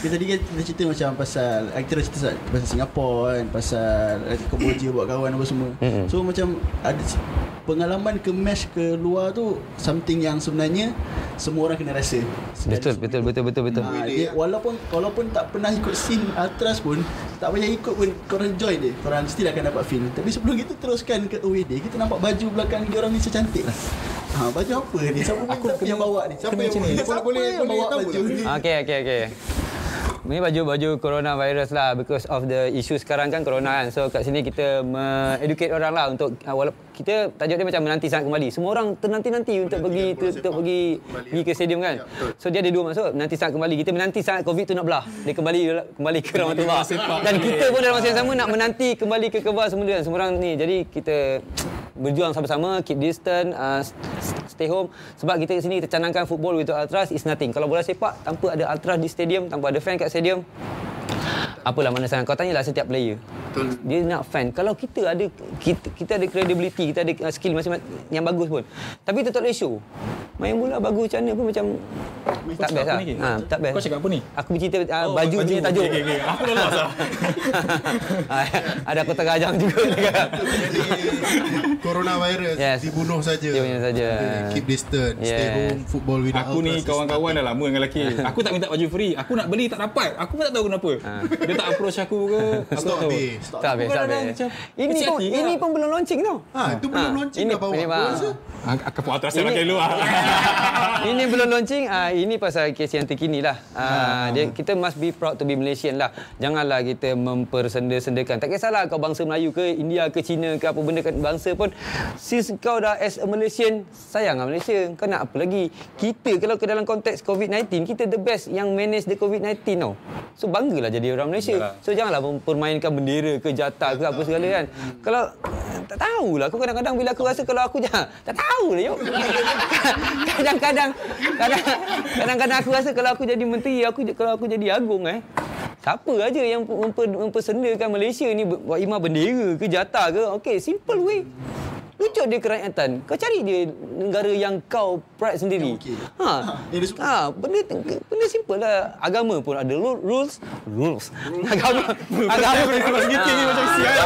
Kita tadi kan kita cerita macam pasal Kita dah cerita pasal, pasal Singapura kan Pasal eh, Kemboja buat kawan apa semua Mm-mm. So macam ada Pengalaman ke match ke luar tu Something yang sebenarnya Semua orang kena rasa Betul, betul, betul, betul, betul. Ha, dia, walaupun walaupun tak pernah ikut scene Ultras pun Tak payah ikut pun Korang join dia Korang still akan dapat feel Tapi sebelum kita teruskan ke away day Kita nampak baju belakang dia orang ni macam cantik lah Ha, baju apa ni? Siapa, aku siapa yang bawa ni? Siapa yang macam ni? Boleh- boleh bawa tahu baju? Okey, okey, okey. Ini baju-baju coronavirus lah because of the issue sekarang kan corona kan. So kat sini kita me-educate orang lah untuk uh, walaupun kita tajuk dia macam menanti sangat kembali. Semua orang ternanti-nanti untuk pergi bola untuk, pergi pergi ke stadium kan. Ya. So dia ada dua maksud, menanti sangat kembali. Kita menanti sangat Covid tu nak belah. Dia kembali kembali ke Rahmatullah. bola sepak. Dan kita pun dalam masa yang sama nak menanti kembali ke Kebal semua kan. Semua orang ni. Jadi kita berjuang sama-sama, keep distance, uh, stay home. Sebab kita kat sini kita canangkan football without ultras is nothing. Kalau bola sepak tanpa ada ultras di stadium, tanpa ada fan kat stadium, apalah mana sangat. Kau tanyalah setiap player. Betul. Dia nak fan. Kalau kita ada kita, kita ada credibility, kita ada uh, skill masing yang bagus pun. Tapi itu tak boleh show. Main bola bagus macam mana pun macam tak cakap best lah. ni? Ha, tak best. Kau cakap apa ni? Aku bercerita uh, Oh, baju, baju. punya tajuk. Okey, okey. Aku dah lost lah. Ah, ada aku tengah jam juga. Jadi coronavirus Yes. dibunuh saja. Dia punya saja. Keep distance, stay Yes. home, football without Aku ni kawan-kawan dah lama dengan lelaki. Aku tak minta baju free. Aku nak beli tak dapat. Aku pun tak tahu kenapa. Dia tak approach aku ke. Aku Stop tak tahu. habis. Tak habis, tak habis. Ini pun ini pun belum launching tau. Ha, itu belum Ha, launching ini- dah bawa. ini, Aku rasa Aku pun atas Ini- pakai ah. ini belum launching. Ah ini pasal kes yang terkini lah. Ah dia, kita must be proud to be Malaysian lah. Janganlah kita mempersenda-sendakan. Tak kisahlah kau bangsa Melayu ke India ke Cina ke apa benda kan bangsa pun. Since kau dah as a Malaysian, sayanglah Malaysia. Kau nak apa lagi? Kita kalau ke dalam konteks COVID-19, kita the best yang manage the COVID-19 tau. So banggalah jadi orang Malaysia. Yalah. So janganlah mempermainkan bendera ke jatah ke apa segala kan. Kalau tak tahulah aku kadang-kadang bila aku rasa kalau aku jangan tak tahulah yuk. kadang-kadang kadang- kadang-kadang aku rasa kalau aku jadi menteri aku kalau aku jadi agung eh Siapa aja yang memper, mempersendakan Malaysia ni buat imam bendera ke jatah ke? Okey, simple way. Tunjuk dia kerakyatan. Kau cari dia negara yang kau pride sendiri. Okey. Ha. Ha, benda benda simple lah. Agama pun ada ru- rules, rules. Agama agama Perintah segitu ni macam sial.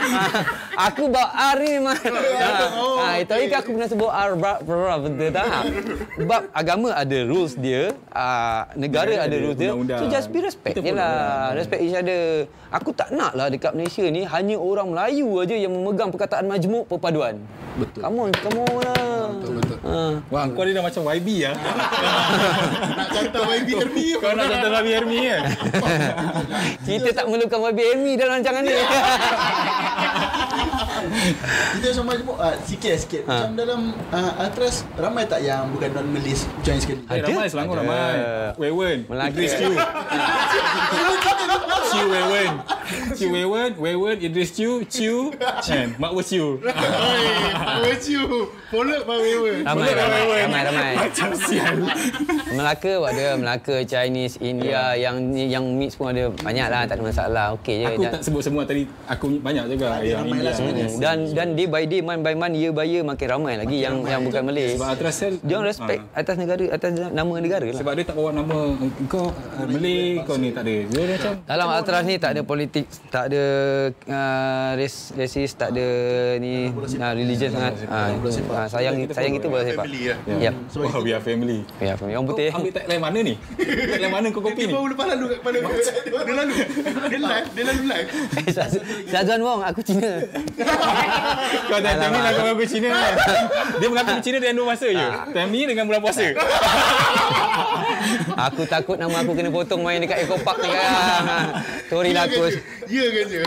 aku bawa R ni memang. Ha, ha, itu lagi aku pernah sebut R betul tak? Ha. Sebab agama ada rules dia, uh, negara ada ada rules dia. So just be respect je pun lah. ada. Respect each other. Aku tak nak lah dekat Malaysia ni hanya orang Melayu aja yang memegang perkataan majmuk perpaduan. Betul. Come on, come on lah. Betul betul. Ha. Wah, kau ni dah macam YB lah. Nak cantar YBRB Kau nak contoh Rabi Hermi kan? Kita tak memerlukan YBME dalam rancangan ni. Kita sama majmuk uh, sikit sikit. Macam dalam uh, Altras ramai tak yang bukan non Malaysia join sekali? Eh, ramai Selangor Ada. ramai. Wewen, Melaka. Idris Chew. Chew Wewen. Chew Wewen, Wewen, Idris Chew, and Mak Wu Chew. Oi, you. Follow by Wewe. Ramai, ramai, ramai, ramai. Macam sial. Melaka ada Melaka, Chinese, India yang yang mix pun ada banyak lah tak ada masalah. Okey je. Aku Dan- tak sebut semua tadi. Aku banyak juga yang ramai lah India. sebenarnya. Hmm, dan dan day by day month by month year by year makin ramai lagi yang yang bukan Malay. Sebab Atras Sel Dia orang respect atas negara atas nama negara lah. Sebab dia tak bawa nama kau uh, Malay, kau ni tak ada. Dia macam Dalam Atras ni tak ada politik, tak ada uh, res, rasis, tak ada ni uh, religion sangat. Uh, uh, sayang sayang kita bola sepak. Family lah. Yep. Wah, we are family. Ya, family. Orang Kau putih. ambil tagline mana ni? Tagline mana kau kopi ni? baru lepas lalu kat kepala dia. Dia lalu. Dia live, dia lalu live. Syazwan Wong, aku Cina. Kau dah time ni lah kau mengaku Cina kan? Dia mengaku Cina dengan dua masa je. Time ni dengan bulan puasa. Aku takut nama aku kena potong main dekat Eco Park ni kan. Sorry lah aku. Ya kan je.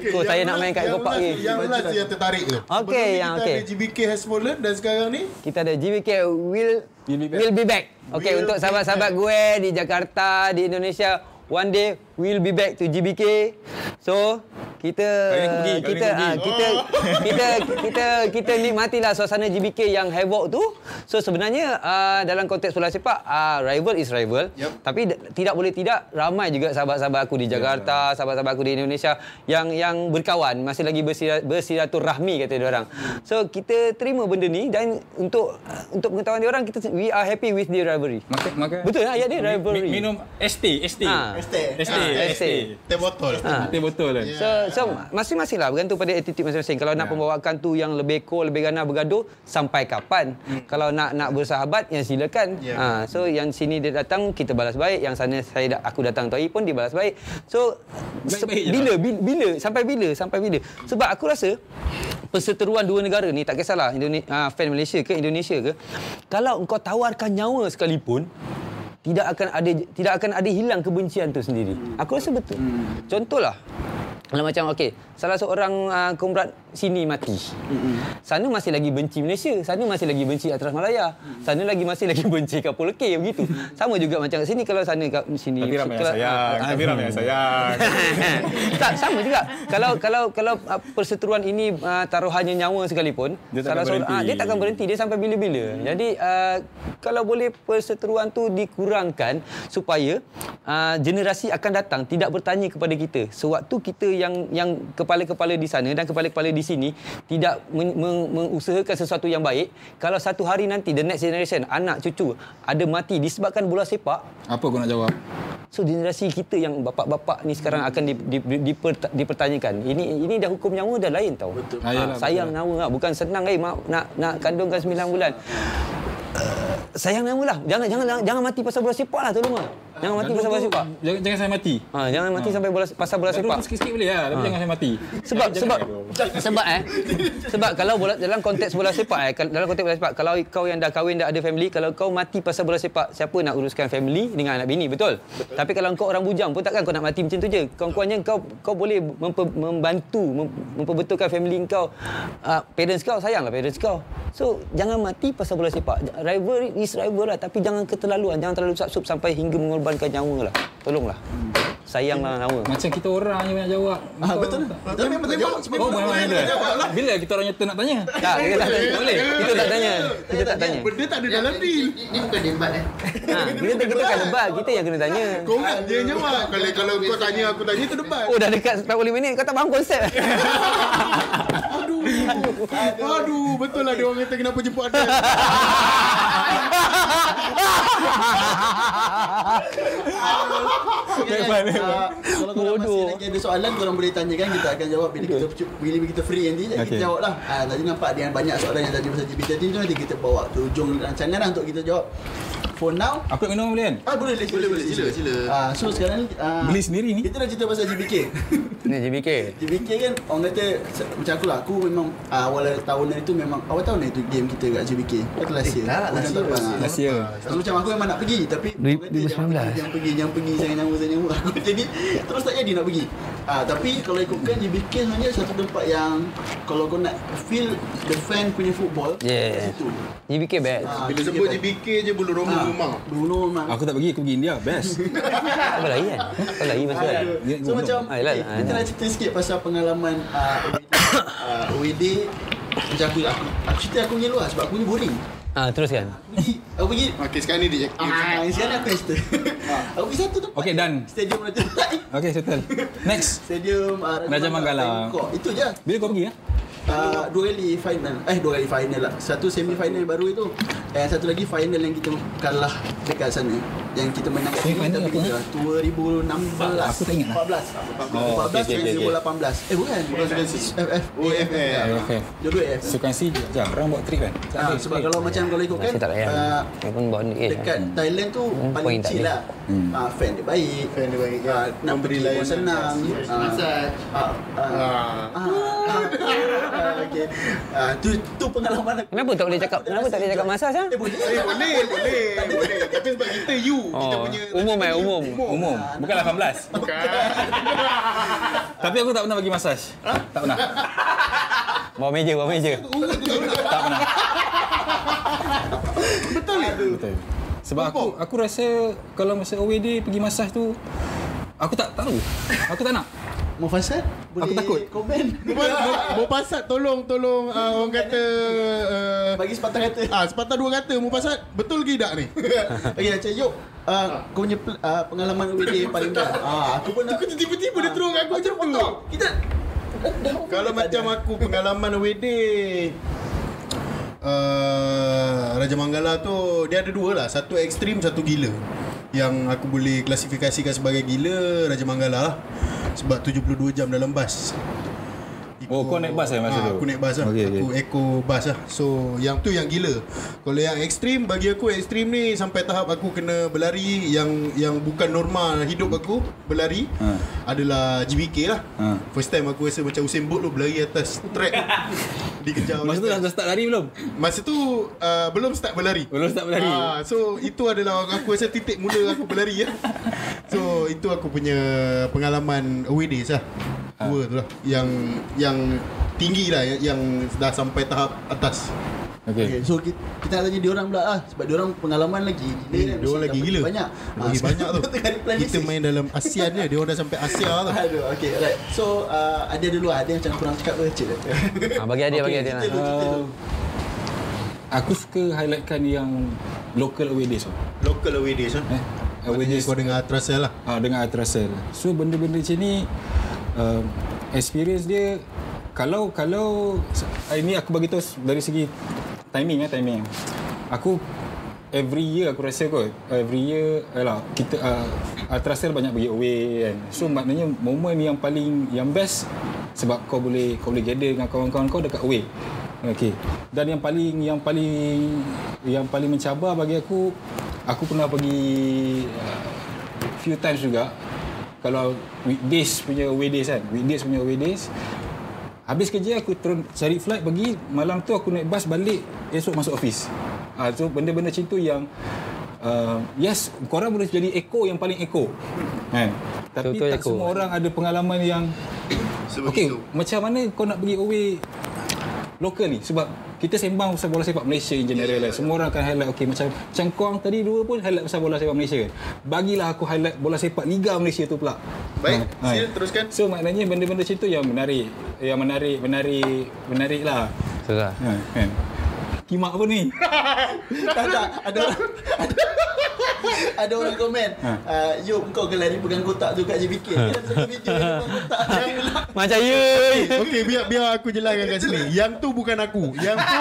Okay, saya nak main kat Eco Park yang ni. last- Yang last yang tertarik tu. Okey, yang kita okey. ada GBK has fallen dan sekarang ni Kita ada GBK will Will be back. will be back. Okey Will untuk sahabat-sahabat gue di Jakarta, di Indonesia, one day we'll be back to GBK. So kita pergi, kita aku pergi. ah, kita kita kita kita nikmatilah suasana GBK yang havoc tu. So sebenarnya uh, dalam konteks bola sepak uh, rival is rival. Yup. Tapi tidak boleh tidak ramai juga sahabat-sahabat aku di Jakarta, sahabat-sahabat aku di Indonesia yang yang berkawan, masih lagi bersira, bersiraturahmi kata dia orang. So kita terima benda ni dan untuk uh, untuk pengetahuan dia orang kita we are happy with the rivalry. Makan makan. Betul ayat dia rivalry. Mi- Minum ST, ST. Ha. ST. ST, Ah, ST. teh botol. Ha. Betul betul kan. So, so masing-masing lah bergantung pada attitude masing-masing. Kalau nak pembawakan tu yang lebih cool, lebih ganas bergaduh, sampai kapan? Kalau nak nak bersahabat, yang silakan. Ya. Ha, so yang sini dia datang, kita balas baik. Yang sana saya aku datang tu hari pun dia balas baik. So se- bila, bila bila sampai bila sampai bila? Sebab aku rasa perseteruan dua negara ni tak kisahlah Indonesia uh, fan Malaysia ke Indonesia ke kalau engkau tawarkan nyawa sekalipun tidak akan ada tidak akan ada hilang kebencian tu sendiri. Aku rasa betul. Hmm. Contohlah kalau macam okey, salah seorang uh, komrad sini mati. Hmm. Sana masih lagi benci Malaysia, sana masih lagi benci Atras Malaya. Sana lagi masih lagi benci Kapul K begitu. Sama juga macam kat sini kalau sana kat sini Tapi ramai kalau- sayang. ah, Tapi ramai yang sayang. tak sama juga. Kalau kalau kalau uh, perseteruan ini uh, taruhannya nyawa sekalipun, Dia salah seorang ah, dia takkan berhenti dia sampai bila-bila. Jadi uh, kalau boleh perseteruan tu dikurangkan supaya uh, generasi akan datang tidak bertanya kepada kita. Sewaktu kita yang yang kepala-kepala di sana dan kepala-kepala di sini tidak men, men, mengusahakan sesuatu yang baik, kalau satu hari nanti the next generation anak cucu ada mati disebabkan bola sepak, Apa kau nak jawab? So generasi kita yang bapak-bapak ni sekarang akan di, di, di, diper, dipertanyakan. Ini ini dah hukum nyawa dah lain tau. Betul. Ah, yalah, sayang nyawa lah. bukan senang eh mak, nak nak kandungkan 9 bulan. Sayang nyawa lah. Jangan jangan jangan, mati pasal bola sepak lah tolong lah. Jangan mati pasal bola sepak. Jangan, jangan sampai mati. Ha, jangan mati sampai bola pasal bola sepak. tu sikit-sikit boleh lah, tapi jangan sampai mati. Sebab Jangan sebab gaduh. sebab eh sebab kalau bola dalam konteks bola sepak eh dalam konteks bola sepak kalau kau yang dah kahwin dah ada family kalau kau mati pasal bola sepak siapa nak uruskan family dengan anak bini betul, betul. tapi kalau kau orang bujang pun takkan kau nak mati macam tu je kawan-kawannya kau kau boleh memper, membantu mem, memperbetulkan family kau uh, parents kau sayanglah parents kau so jangan mati pasal bola sepak rival is rival lah tapi jangan keterlaluan jangan terlalu sub sampai hingga mengorbankan nyawa lah tolonglah sayanglah nyawa Macam kita orang je banyak jawab. Ah, betul. Betul memang jawab. Oh, memang ada. Bila kita orang nyata nak tanya? tak kita tak tanya boleh kita tak tanya kita tak tanya Benda tak ada dalam deal. Ini bukan debat eh. Ha, kita kita kan debat, kita yang kena tanya. Kau kan dia yang jawab. Kalau kalau kau tanya aku tanya itu debat. Oh dah dekat 40 minit kau tak faham konsep. Aduh. Aduh, betul lah dia orang kata kenapa jemput ada. Okay, kan? uh, kalau korang masih lagi ada soalan korang boleh tanyakan kita akan jawab bila kita bila kita free nanti jadi kita Okay. jawab lah. Ah tadi nampak ada yang banyak soalan yang tadi pasal GPT tu nanti kita bawa ke ujung rancangan lah untuk kita jawab. For now Aku nak minum boleh kan? Ah boleh boleh boleh sila sila. Ah so sekarang ni ah, Beli sendiri ni? Kita dah cerita pasal GBK. Ni JBK. GBK kan orang kata macam aku lah aku memang ah, awal tahun itu memang awal tahun itu game kita kat GBK. Kata last year. tak, last Bukan year, tahun depan. Last year. So, macam aku memang nak pergi tapi orang kata, jangan 2019. pergi, Jangan pergi, jangan pergi Saya nyawa, saya nyawa Aku jadi Terus tak jadi nak pergi ah, Tapi kalau ikutkan GBK sebenarnya Satu tempat yang Kalau kau nak feel The fan punya football Yeah. Situ JBK best. Ah, Bila sebut JBK je bulu roma Ah, memang. Bruno memang Aku tak pergi, aku pergi India. Best. Apa lagi kan? Apa lagi masuk kan? So macam Ah, okay, ah, Kita nak cerita sikit Pasal pengalaman OED Macam aku, aku, aku cerita aku punya luar Sebab aku ni boring Ah teruskan. Aku pergi Okey, sekarang ni dia. Ah, sekarang aku yang cerita Aku pergi satu tempat Okay, done. Stadium Raja Okay, settle. Next. Stadium uh, Raja Manggala. Bangkok. Itu je Bila kau pergi ya? Uh, dua kali final eh dua kali final lah satu semi final baru itu eh satu lagi final yang kita kalah dekat sana yang kita menang kat Semi sini final tapi apa, kita 2016 Aku tak ingat lah. 14 Oh, 14 okey, okey, okey, okey. 2018 eh bukan bukan FF FF. AFF. AFF Sukan si jarang buat trip kan? Ah, sebab kalau macam kalau ikutkan layan. ah, bawa duit. dekat Thailand tu Hmm, paling chill lah. Ah, fan dia baik. Fan dia baik, Ah, ya. nak Memberi pergi pun layanan. senang. Yes. Ah, ah, ah, Ah. ah, ah, okay. Ah, tu tu pengalaman aku. Kenapa tak boleh cakap? Kenapa tak boleh cakap masas ah? Eh, boleh. Eh, boleh, boleh, boleh. Tapi sebab kita you, kita Oh, punya umum eh, umum. Umum. Bukan 18. Bukan. Tapi aku tak pernah bagi masaj. Tak pernah. Bawa meja, bawa meja. Tak pernah. Betul ya? Betul. Sebab aku aku rasa kalau masa OWD pergi masaj tu aku tak tahu. Aku tak nak. Mau? Boleh Aku takut. komen. Mau tolong tolong uh, orang kata uh, Bagi sepatah kata. ah sepatah dua kata mau betul ke tak ni? Okey, macam Yop. Uh, kau punya uh, pengalaman UBD yang paling best. Ah, aku pun nak Aku tiba-tiba dia terus kat aku macam tu. Kita Kalau macam aku pengalaman wedding uh, Raja Manggala tu dia ada dua lah. Satu ekstrim, satu gila. Yang aku boleh klasifikasikan sebagai gila Raja Manggala lah. Sebab 72 jam dalam bas Oh, kau naik bas eh masa Ah, tu? Aku naik bas lah okey. Aku eco bas lah So yang tu yang gila Kalau yang ekstrim Bagi aku ekstrim ni Sampai tahap aku kena berlari Yang yang bukan norma hidup aku Berlari Ha. Adalah GBK lah Ha. First time aku rasa macam Usain Bolt tu Berlari atas track Dikejar Masa tu dah dah start lari belum? Masa tu uh, Belum start berlari Belum start berlari. Ah, So itu adalah Aku rasa titik mula aku berlari ya. So itu aku punya Pengalaman away days lah Dua tu lah Yang Yang tinggi lah Yang, yang dah sampai tahap atas Okey. Okay, so kita, kita nak tanya diorang pula lah sebab diorang pengalaman lagi gila Eh, kan, dia orang lagi gila banyak. Lagi Ah, banyak tu Kita main dalam ASEAN je Dia orang dah sampai Asia tu Aduh, okay, alright. So, uh, ada dulu ada yang macam kurang cakap ke? Cik. Ah, bagi adik, bagi adik lah. dulu. Aku suka highlightkan yang local away days. Local away days Eh, away days kau dengar Atrasel lah Ah dengan Atrasel. So benda-benda macam ni uh, experience dia kalau kalau ah, ini aku bagi tahu dari segi timing eh timing. Aku every year aku rasa kot every year alah kita uh, Atrasel banyak bagi away kan. So maknanya momen yang paling yang best sebab kau boleh kau boleh gather dengan kawan-kawan kau dekat away. Okey. Dan yang paling yang paling yang paling mencabar bagi aku aku pernah pergi uh, few times juga kalau weekdays punya away days kan weekdays punya away days habis kerja aku turun cari flight pergi malam tu aku naik bas balik esok masuk office. Uh, so benda-benda macam tu yang uh, yes korang boleh jadi echo yang paling echo kan? Tapi Betul-betul tak echo. semua orang ada pengalaman yang Okey, macam mana kau nak pergi away lokal ni? Sebab kita sembang pasal bola sepak Malaysia in general lah. Semua orang akan highlight okey macam macam kau orang tadi dua pun highlight pasal bola sepak Malaysia kan. Bagilah aku highlight bola sepak Liga Malaysia tu pula. Baik, Ha, sila teruskan. So maknanya benda-benda macam tu yang menarik. Yang menarik, menarik, menarik lah. Betul lah. Ha, kan. Kimak apa ni? tak tak ada ada, ada orang komen Ha. uh, Yop kau ke lari pegang kotak tu kat JBK Ha. Satu video pegang kotak Macam ya. Okey, biar biar aku jelaskan kat sini. Yang tu bukan aku. Yang tu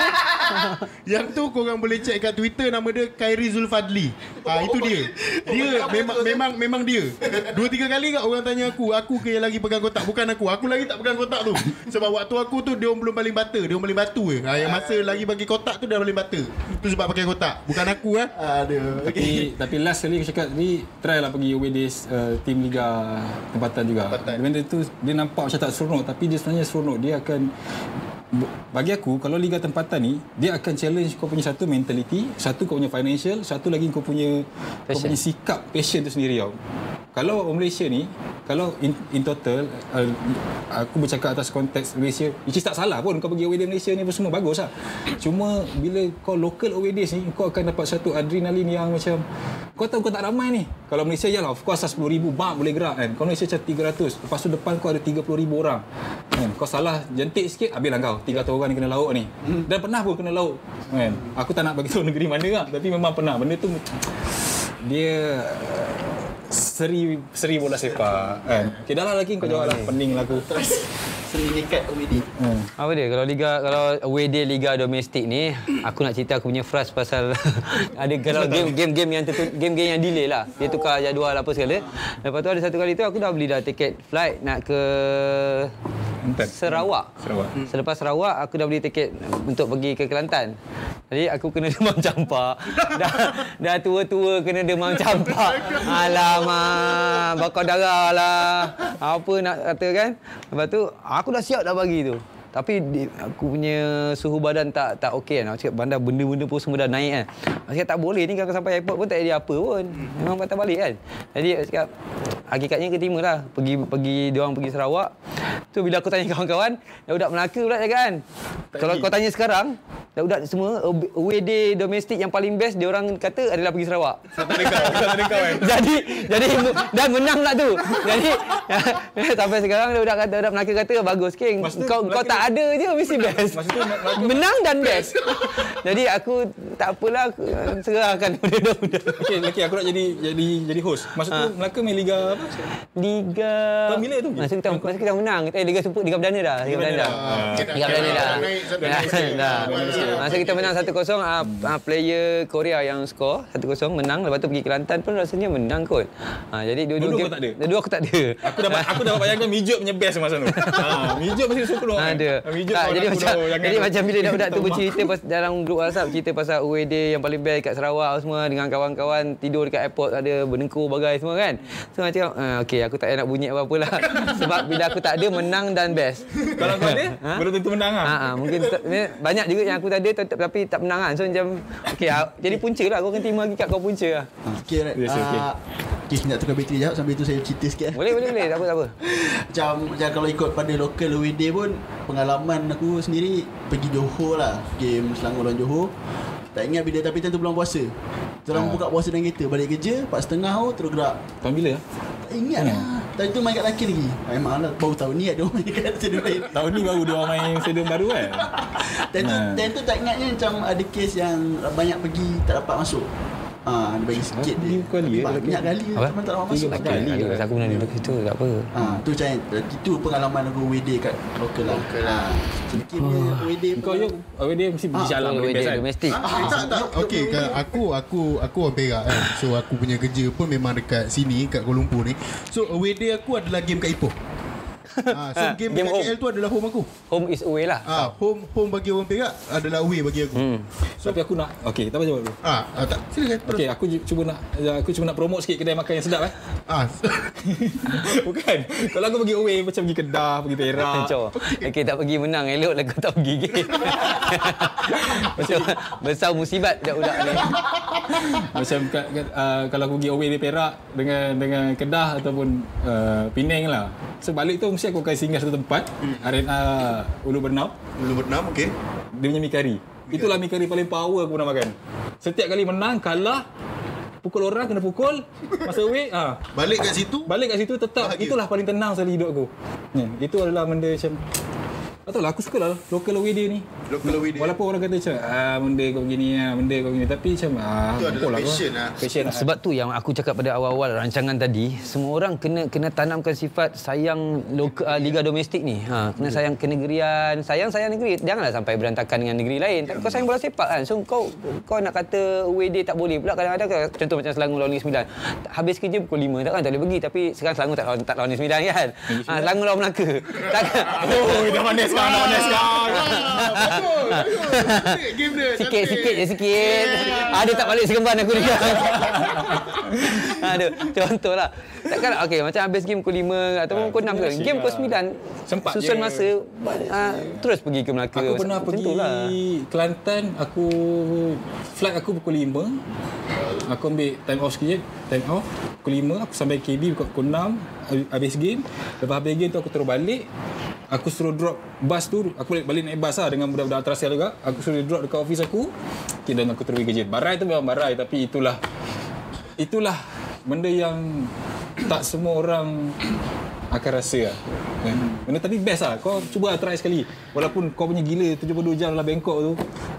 yang tu korang boleh check kat Twitter nama dia Khairi Zulfadli. Ah itu dia. Dia memang memang memang dia. Dua tiga kali kat orang tanya aku, aku ke yang lagi pegang kotak, bukan aku. Aku lagi tak pegang kotak tu. Sebab waktu aku tu dia orang belum paling bata, dia orang paling batu je. Ah yang masa lagi bagi kotak tu dia paling bata. Tu sebab pakai kotak. Bukan aku ah. Aduh Tapi tapi last kali aku cakap tadi try lah pergi away days uh, team liga tempatan juga. Tempatan. Benda tu dia nampak macam tak seronok tapi dia sebenarnya seronok. Dia akan bagi aku kalau liga tempatan ni dia akan challenge kau punya satu mentality, satu kau punya financial, satu lagi kau punya kau Passion. punya sikap passion tu sendiri tau. Kalau orang Malaysia ni kalau in, in total uh, aku bercakap atas konteks Malaysia which is tak salah pun kau pergi away day Malaysia ni apa semua bagus lah. Cuma bila kau local away days ni kau akan dapat satu adrenalin yang macam kau tahu kau tak ramai ni. Kalau Malaysia ya lah of course 10 ribu bak boleh gerak kan. Kalau Malaysia macam 300 lepas tu depan kau ada 30 ribu orang. Kan? Kau salah jentik sikit habislah kau 300 orang ni kena lauk ni. Dan pernah pun kena lauk kan? Aku tak nak bagi tahu negeri mana lah. Tapi memang pernah. Benda tu dia seri seri bola sepak kan. Okey dah lah lagi kau jawab lah pening lah aku. Sering nekat komedi Hmm. Apa dia kalau liga kalau away day liga domestik ni aku nak cerita aku punya frust pasal ada kalau game game game yang tertu, game game yang delay lah. Dia tukar jadual apa segala. Lepas tu ada satu kali tu aku dah beli dah tiket flight nak ke Kelantan. Sarawak. Sarawak. Selepas Sarawak aku dah beli tiket untuk pergi ke Kelantan. Jadi aku kena demam campak. dah dah tua-tua kena demam campak. Alamak, bakar darah lah. Apa nak kata kan? Lepas tu aku dah siap dah bagi tu. Tapi aku punya suhu badan tak tak okey kan. Aku cakap bandar benda-benda pun semua dah naik kan. Aku cakap tak boleh ni kalau sampai airport pun tak jadi apa pun. Memang patah balik kan. Jadi aku cakap hakikatnya keterima lah. Pergi pergi dia orang pergi Sarawak. Tu bila aku tanya kawan-kawan, dah budak Melaka pula cakap kan. Kalau kau tanya sekarang, dah budak semua away day domestik yang paling best dia orang kata adalah pergi Sarawak. Satu dekat, satu dekat kan. jadi jadi dan menang tak tu. Jadi sampai sekarang dia budak kata budak Melaka kata bagus King. Tu Kau kau Melaka tak ada je mesti best. Masa tu Melaka- menang dan best. jadi aku tak apalah aku serahkan pada budak-budak. Okey, lelaki aku nak jadi jadi jadi host. Masa tu Melaka main liga apa? Liga Tahun bila tu? Masa kita masa kita menang. Eh Liga Super Liga Perdana dah. Liga Perdana dah. Liga Perdana dah. Naik satu Dah. Dah. Masa kita menang 1-0 ah, ah, player Korea yang skor 1-0 menang lepas tu pergi Kelantan pun rasanya menang kot. Ha jadi dua-dua game kau tak ada? Dua aku tak ada. Aku dapat aku dapat bayangkan Mijot punya best masa tu. Ha, Mijot mesti suka tu. ada. Mijot Tak, kawan jadi aku macam tu, jadi tu. macam bila budak-budak tu Tak bercerita pas, dalam grup WhatsApp cerita pasal away day yang paling best kat Sarawak semua dengan kawan-kawan tidur dekat airport ada berdengkur bagai semua kan. So macam ah, okey aku tak payah nak bunyi apa-apa lah. Sebab bila aku tak ada menang dan best. Kalau kau ada, Ha? belum tentu menang ah. Ha, ha, mungkin tak- banyak juga yang aku tak ada tetap, tapi tak menang kan. So macam okey ah, jadi punca lah kau kena terima lagi kat kau punca lah. Okay, right. Yes, okay. Ah, okay, sekejap tukar bateri sekejap Sambil tu saya cerita sikit eh. Boleh boleh boleh tak apa tak apa. macam, macam kalau ikut pada local away day pun Pengalaman aku sendiri Pergi Johor lah Game Selangor dan Johor Tak ingat bila Tapi time tu bulan puasa Terang Ah. buka puasa dalam kereta Balik kerja 4.30 tu Terus gerak Tahun bila? Tak ingat lah Time tu main kat laki lagi Memang lah Baru tahun ni ada orang main kat stadium lain Tahun ni baru dia orang main stadium baru kan. Time tu, Ah. time tu tak ingatnya Macam ada kes yang Banyak pergi Tak dapat masuk Ah, dia bagi sikit Tiga dia. kali, eh, Banyak kali? Teman tak masuk Tiga Banyak kali. kali. Ada aku pernah duduk situ tak apa. Ha, tu macam itu pengalaman aku WD kat lokal lah. Lokal lah. Sedikit dia WD Kau yuk, awal dia mesti pergi jalan domestik. Ah, tak tak. Okey, kan aku aku aku orang Perak kan. So aku punya kerja pun memang dekat sini kat Kuala Lumpur ni. So day aku adalah game kat Ipoh. Ah, so game, Game game home. KL tu adalah home aku. Home is away lah. Ah, home home bagi orang Perak adalah away bagi aku. Hmm. Tapi aku nak Okey, tak apa jawab dulu. Ah, ah, tak silakan. Okey, aku cuba nak aku cuba nak promote sikit kedai makan yang sedap eh. Ah, Bukan. Kalau aku pergi away macam pergi Kedah, pergi Perak. Okey tak pergi menang elok lah kau tak pergi game. Macam besar musibat budak-budak ni. Macam kat, kat, uh, kalau aku pergi away di Perak dengan dengan Kedah ataupun uh, Penang lah. So balik tu mesti aku akan singgah satu tempat, arena Ulu Bernau, Belum bernam, okey. dia punya mi kari. Itulah mi kari paling power aku pernah makan. Setiap kali menang, kalah, pukul orang kena pukul, masa away, ah Balik kat situ. Balik kat situ tetap Bahagia. itulah paling tenang sekali hidup aku. Ya, itu adalah benda macam tak tahu lah, aku suka lah local away day ni. Local away day. Walaupun orang kata macam, ah, benda kau begini lah, benda kau begini. Tapi macam, ah, Itu adalah kau. passion lah. Passion lah. Sebab tu yang aku cakap pada awal-awal rancangan tadi, semua orang kena kena tanamkan sifat sayang loka, uh, liga domestik ni. Ha, kena sayang kenegerian, sayang sayang negeri. Janganlah sampai berantakan dengan negeri lain. Kau sayang bola sepak kan. So kau kau nak kata away day tak boleh pula kadang-kadang contoh macam Selangor lawan Negeri Sembilan. Habis kerja pukul 5 takkan tak boleh pergi tapi sekarang Selangor tak lawan tak lawan Negeri Sembilan kan. Ha, Selangor lawan Melaka. Takkan. Oh, dah manis sekarang, manis sekarang. Ah, betul. betul. Game dia. Sikit sikit je sikit. Ada tak balik seremban aku ni. Ada contohlah. Takkan okey macam habis game pukul 5 ataupun pukul 6 ke. Game pukul 9 Sempat susun je. masa uh, terus pergi ke Melaka. Aku pernah pergi tu lah. Kelantan, aku flight aku pukul 5. Aku ambil time off sikit, time off. Pukul 5 aku sampai KB pukul 6 habis game. Lepas habis game tu aku terus balik. Aku suruh drop bus tu, aku balik, balik naik bus lah dengan budak-budak Atrasial juga. Aku suruh drop dekat office aku. Okay, dan aku terus pergi kerja. Barai tu memang barai tapi itulah itulah benda yang tak semua orang akan rasa lah. Kan? Benda tadi best lah. Kau cuba lah try sekali. Walaupun kau punya gila 72 jam dalam Bangkok tu.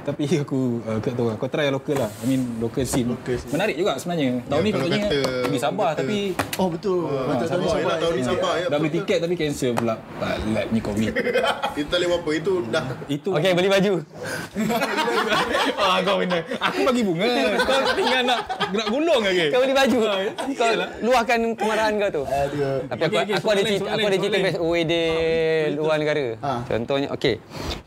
Tapi aku uh, tak tahu lah. Kau try yang local lah. I mean local scene. Local scene. Menarik juga sebenarnya. Tahun Ya, ni kalau patutnya kata- pergi Sabah kata- tapi Oh betul. Betul Sabah, Sabah. yelah, tahun ni Sabah ya. dah beli tiket tapi cancel pula. Tak lab ni Covid. Itu tak boleh apa. Itu dah. Itu Okey beli baju. ah, kau benar. Aku bagi bunga. Kau tinggal nak nak gulung lagi. Kau beli baju. Ah, Kau luahkan kemarahan kau tu. Aduh. Tapi aku, Okey, okey, aku ada soalan cerita, lain, aku ada soalan cerita best away day luar negara. Ha. Contohnya, okey.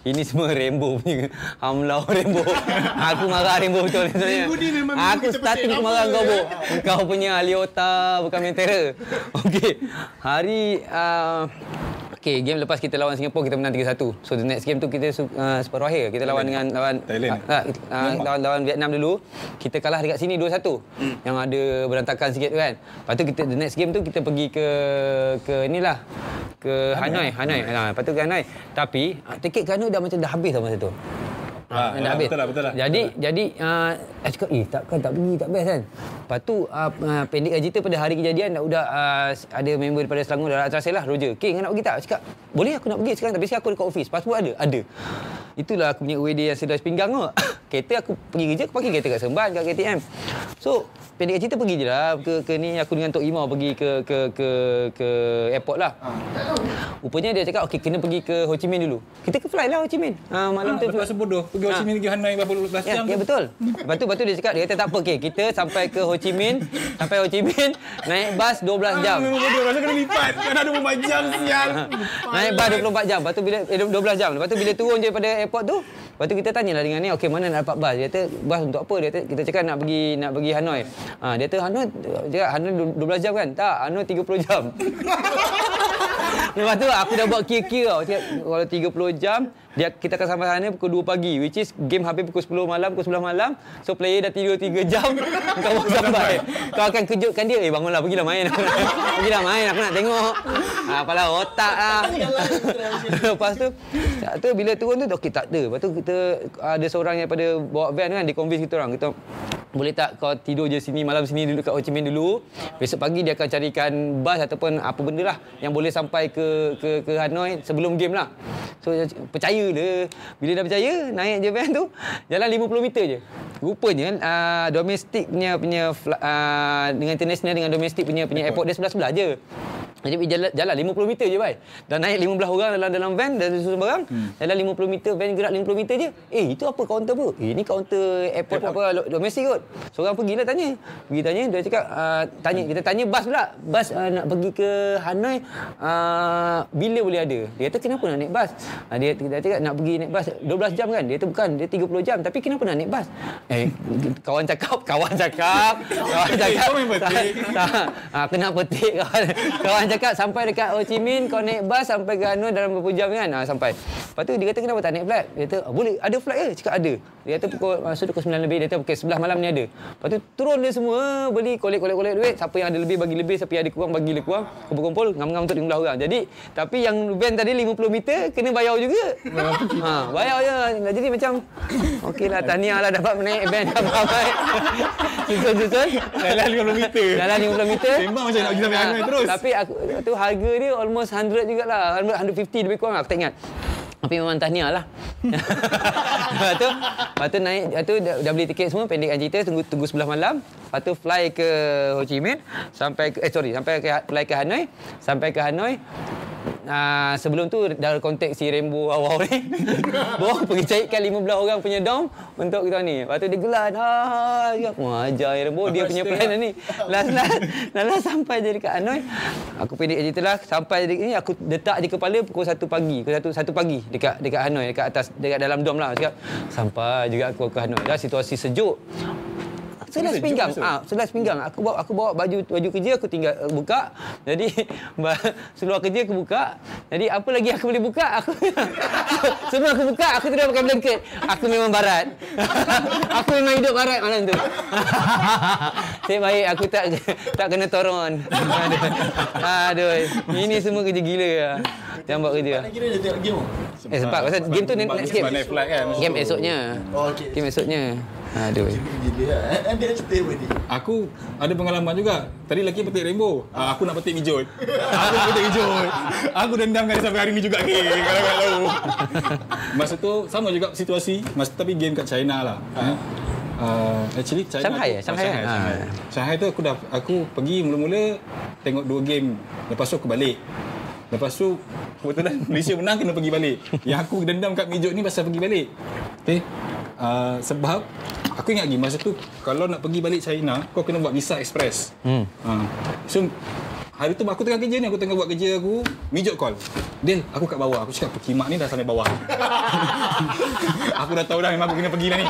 Ini semua Rainbow punya hamlau Rainbow. aku marah Rainbow betul sebenarnya. Minggu ni memang Aku starting petik marah kau, Bo. ya. Kau punya Aliota bukan main terror. Okey. Hari uh, Okey, game lepas kita lawan Singapura kita menang 3-1. So the next game tu kita uh, separuh akhir kita lawan dengan lawan Thailand, uh, uh, lawan lawan Vietnam dulu. Kita kalah dekat sini 2-1. Hmm. Yang ada berantakan sikit tu kan. Lepas tu kita the next game tu kita pergi ke ke inilah ke Hanoi, Hanoi. Ha, lepas tu ke Hanoi. Tapi tiket ke Hanoi dah macam dah habis dah masa tu. Dah ah, habis. betul lah, betul lah. Jadi jadi uh, saya cakap eh takkan tak pergi tak best kan. Lepas tu uh, uh, pendek cerita pada hari kejadian dah udah uh, ada member daripada Selangor dah terasa lah Roger. King nak pergi tak? Cakap boleh aku nak pergi sekarang tapi sekarang aku dekat office. Pasport ada? Ada. Itulah aku punya UAD yang sedar pinggang tu. kereta aku pergi kerja aku pakai kereta kat Seremban kat KTM. So pendek cerita pergi je lah ke, ke ni aku dengan Tok Imau pergi ke ke ke ke airport lah. Rupanya dia cakap okey kena pergi ke Ho Chi Minh dulu. Kita ke fly lah Ho Chi Minh. Ha, malam Ah, tu rasa bodoh. Pergi Ho Chi Minh pergi Hanoi berapa belas Ya, jam ya tu. betul. Lepas tu, lepas tu dia cakap, dia kata tak apa, okay, kita sampai ke Ho Chi Minh, sampai Ho Chi Minh, naik bas 12 jam. Memang bodoh. Rasa kena lipat. Kena 24 jam sial. Naik bas 24 jam. Lepas tu bila eh, 12 jam. Lepas tu bila turun je pada airport tu, lepas tu kita tanyalah dengan ni, okey mana nak dapat bas? Dia kata bas untuk apa? Dia kata kita cakap nak pergi nak pergi Hanoi. Ha, dia kata Hanoi dia kata, Hanoi 12 jam kan? Tak, Hanoi 30 jam. Lepas tu aku dah buat kira-kira tau. Cakap, Kalau 30 jam, dia kita akan sampai sana pukul 2 pagi. Which is game habis pukul 10 malam, pukul 11 malam. So player dah tidur 3 jam, kau baru sampai. Kau akan kejutkan dia, eh bangunlah, pergilah main. pergilah main, aku nak tengok. Ha, apalah otak lah. Lepas tu, tu bila turun tu, okey tak ada. Lepas tu kita ada seorang yang pada bawa van kan, dia convince kita orang. Kita boleh tak kau tidur je sini malam sini dulu kat Ho Chi Minh dulu. Besok pagi dia akan carikan bas ataupun apa benda lah yang boleh sampai ke ke ke Hanoi sebelum game lah. So percaya dia. Bila dah percaya naik je van tu jalan 50 meter je. Rupanya uh, domestik punya punya uh, dengan international dengan domestik punya punya airport dia sebelah-sebelah je. Jadi jalan, jalan 50 meter je, Bai. Dan naik 15 orang dalam dalam van dan susun barang. Hmm. Jalan 50 meter, van gerak 50 meter je. Eh, itu apa kaunter apa? Eh, ini kaunter airport, airport. apa domestik kot. Seorang pergilah tanya. Pergi tanya, dia cakap, uh, tanya, kita tanya bas pula. Bas uh, nak pergi ke Hanoi, uh, bila boleh ada? Dia kata, kenapa nak naik bas? Uh, dia, dia cakap, nak pergi naik bas 12 jam kan? Dia kata, bukan, dia 30 jam. Tapi kenapa nak naik bas? Eh, kawan cakap, kawan cakap, kawan cakap. main petik. Tak, ah, kena petik kawan. Kawan cakap sampai dekat Ho Chi Minh kau naik bas sampai ke Hanoi dalam berapa jam kan? Ah, sampai. Lepas tu dia kata kenapa tak naik flight? Dia kata oh, boleh ada flight ke? Cakap ada. Dia kata pukul masa tu pukul 9 lebih dia kata pukul 11 malam ni ada. Lepas tu turun dia semua beli kolek-kolek-kolek duit. Siapa yang ada lebih bagi lebih, siapa yang ada kurang bagi lebih kurang. Kumpul-kumpul ngam-ngam untuk 15 orang. Jadi tapi yang van tadi 50 meter kena bayar juga. ha, bayar je. Jadi macam okeylah tahniah lah dapat naik van apa-apa. Susun-susun. Jalan 50 meter. Jalan 50 meter. Sembang macam nak pergi sampai Hanoi terus. Tapi aku tu harga dia almost 100 jugalah. 100, 150 lebih kurang aku tak ingat. Tapi memang tahniah lah. lepas tu, lepas tu naik, lepas tu dah, dah beli tiket semua, pendekkan cerita, tunggu tunggu sebelah malam. Lepas tu fly ke Ho Chi Minh, sampai ke, eh sorry, sampai ke, fly ke Hanoi. Sampai ke Hanoi, Uh, sebelum tu dah kontak si Rainbow awal ni. Bawa pergi carikan 15 orang punya dom untuk kita ni. Lepas tu dia gelar. Ha, ha, Wah, ajar ya Rainbow. Dia punya plan ni. Last last. Last, last sampai je dekat Hanoi. Aku pendek cerita lah. Sampai di ni aku letak je kepala pukul 1 pagi. Pukul 1, 1 pagi dekat dekat Hanoi. Dekat atas, dekat dalam dom lah. Cakap, sampai juga aku ke Hanoi. Dah situasi sejuk. Selas pinggang. Ah, selas pinggang. Aku bawa aku bawa baju baju kerja aku tinggal uh, buka. Jadi seluar kerja aku buka. Jadi apa lagi aku boleh buka? Aku semua aku buka. Aku tidak pakai blanket. Aku memang barat. aku memang hidup barat malam tu. Saya baik aku tak tak kena toron. Aduh. Aduh. Ini semua kerja gila lah. Yang buat kerja. Kira dia tengok game. Eh sempat pasal game tu Sebab- next sebab game. kan. Game esoknya. Oh, okey. Game esoknya. Aduh. Gila lah. Nanti nak cerita apa ni? Aku ada pengalaman juga. Tadi lelaki petik rainbow. Ah, aku nak petik mijot. Aku petik mijot. Aku dendamkan dia sampai hari ni juga. Okay, kalau tak tahu. Masa tu sama juga situasi. Masa tapi game kat China lah. Uh, actually China Shanghai eh? Shanghai Shanghai, kan? Shanghai. Ah. Shanghai tu aku dah aku pergi mula-mula tengok dua game. Lepas tu aku balik. Lepas tu kebetulan Malaysia menang kena pergi balik. Yang aku dendam kat mijot ni pasal pergi balik. Okay. Uh, sebab aku ingat lagi masa tu kalau nak pergi balik China kau kena buat visa express. Hmm. Uh, so hari tu aku tengah kerja ni aku tengah buat kerja aku mijot call. Dil, aku kat bawah. Aku cakap pekimak ni dah sampai bawah. aku dah tahu dah memang aku kena pergi dah ni.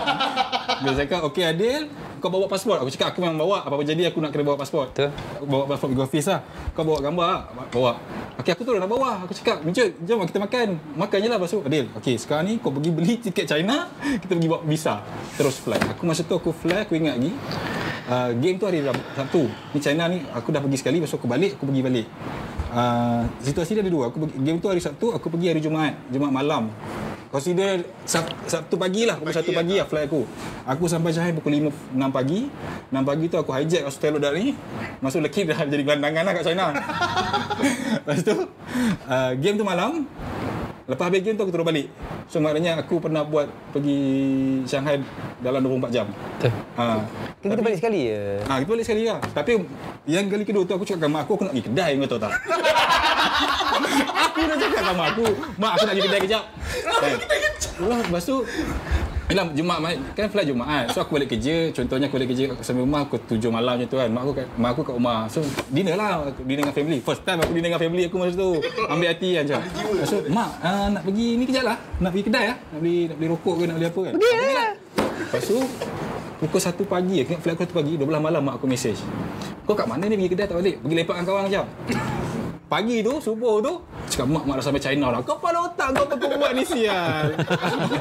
Dia cakap, okey Adil, kau bawa pasport. Aku cakap, aku memang bawa. Apa-apa jadi aku nak kena bawa pasport. Betul. Aku bawa pasport pergi office lah. Kau bawa gambar lah. Bawa. Okey, aku turun dah bawah. Aku cakap, Mijut, jom kita makan. Makan je lah. Lepas tu, Adil, okey, sekarang ni kau pergi beli tiket China, kita pergi bawa visa. Terus fly. Aku masa tu aku fly, aku ingat lagi. Uh, game tu hari Sabtu. Ni China ni, aku dah pergi sekali. Lepas tu aku balik, aku pergi balik. Uh, situasi dia ada dua. Aku pergi, game tu hari Sabtu, aku pergi hari Jumaat. Jumaat malam. Consider Sab, Sabtu pagi lah, pukul Sabtu pagi lah flight aku. Aku sampai Shanghai pukul 5, 6 pagi. 6 pagi tu aku hijack hotel dari ni. Masuk leki dah jadi gelandangan lah kat China. Lepas tu, uh, game tu malam. Lepas habis game tu aku terus balik. So maknanya aku pernah buat pergi Shanghai dalam 24 jam. Betul. Ha. Kan kita balik sekali je. Ha, kita balik sekali lah. Tapi yang kali kedua tu aku cakap dengan mak aku, aku nak pergi kedai kau tahu tak? aku dah cakap sama aku, mak aku nak pergi kedai kejap. Lah, lepas tu, Yalah, Jumaat kan flight Jumaat. So aku balik kerja, contohnya aku balik kerja sampai rumah aku 7 malam macam tu kan. Mak aku kat mak aku kat rumah. So dinner lah, dinner dengan family. First time aku dinner dengan family aku masa tu. Ambil hati kan macam. So mak uh, nak pergi ni kejap lah. Nak pergi kedai lah. Nak beli nak beli rokok ke nak beli apa kan. Pergi lah. Lepas tu Pukul 1 pagi, aku ingat flight aku 1 pagi, 12 malam mak aku mesej. Kau kat mana ni pergi kedai tak balik? Pergi lepak dengan kawan kejap. Pagi tu, subuh tu, cakap mak, mak dah sampai China lah. Kau pada otak kau apa kau buat ni sial.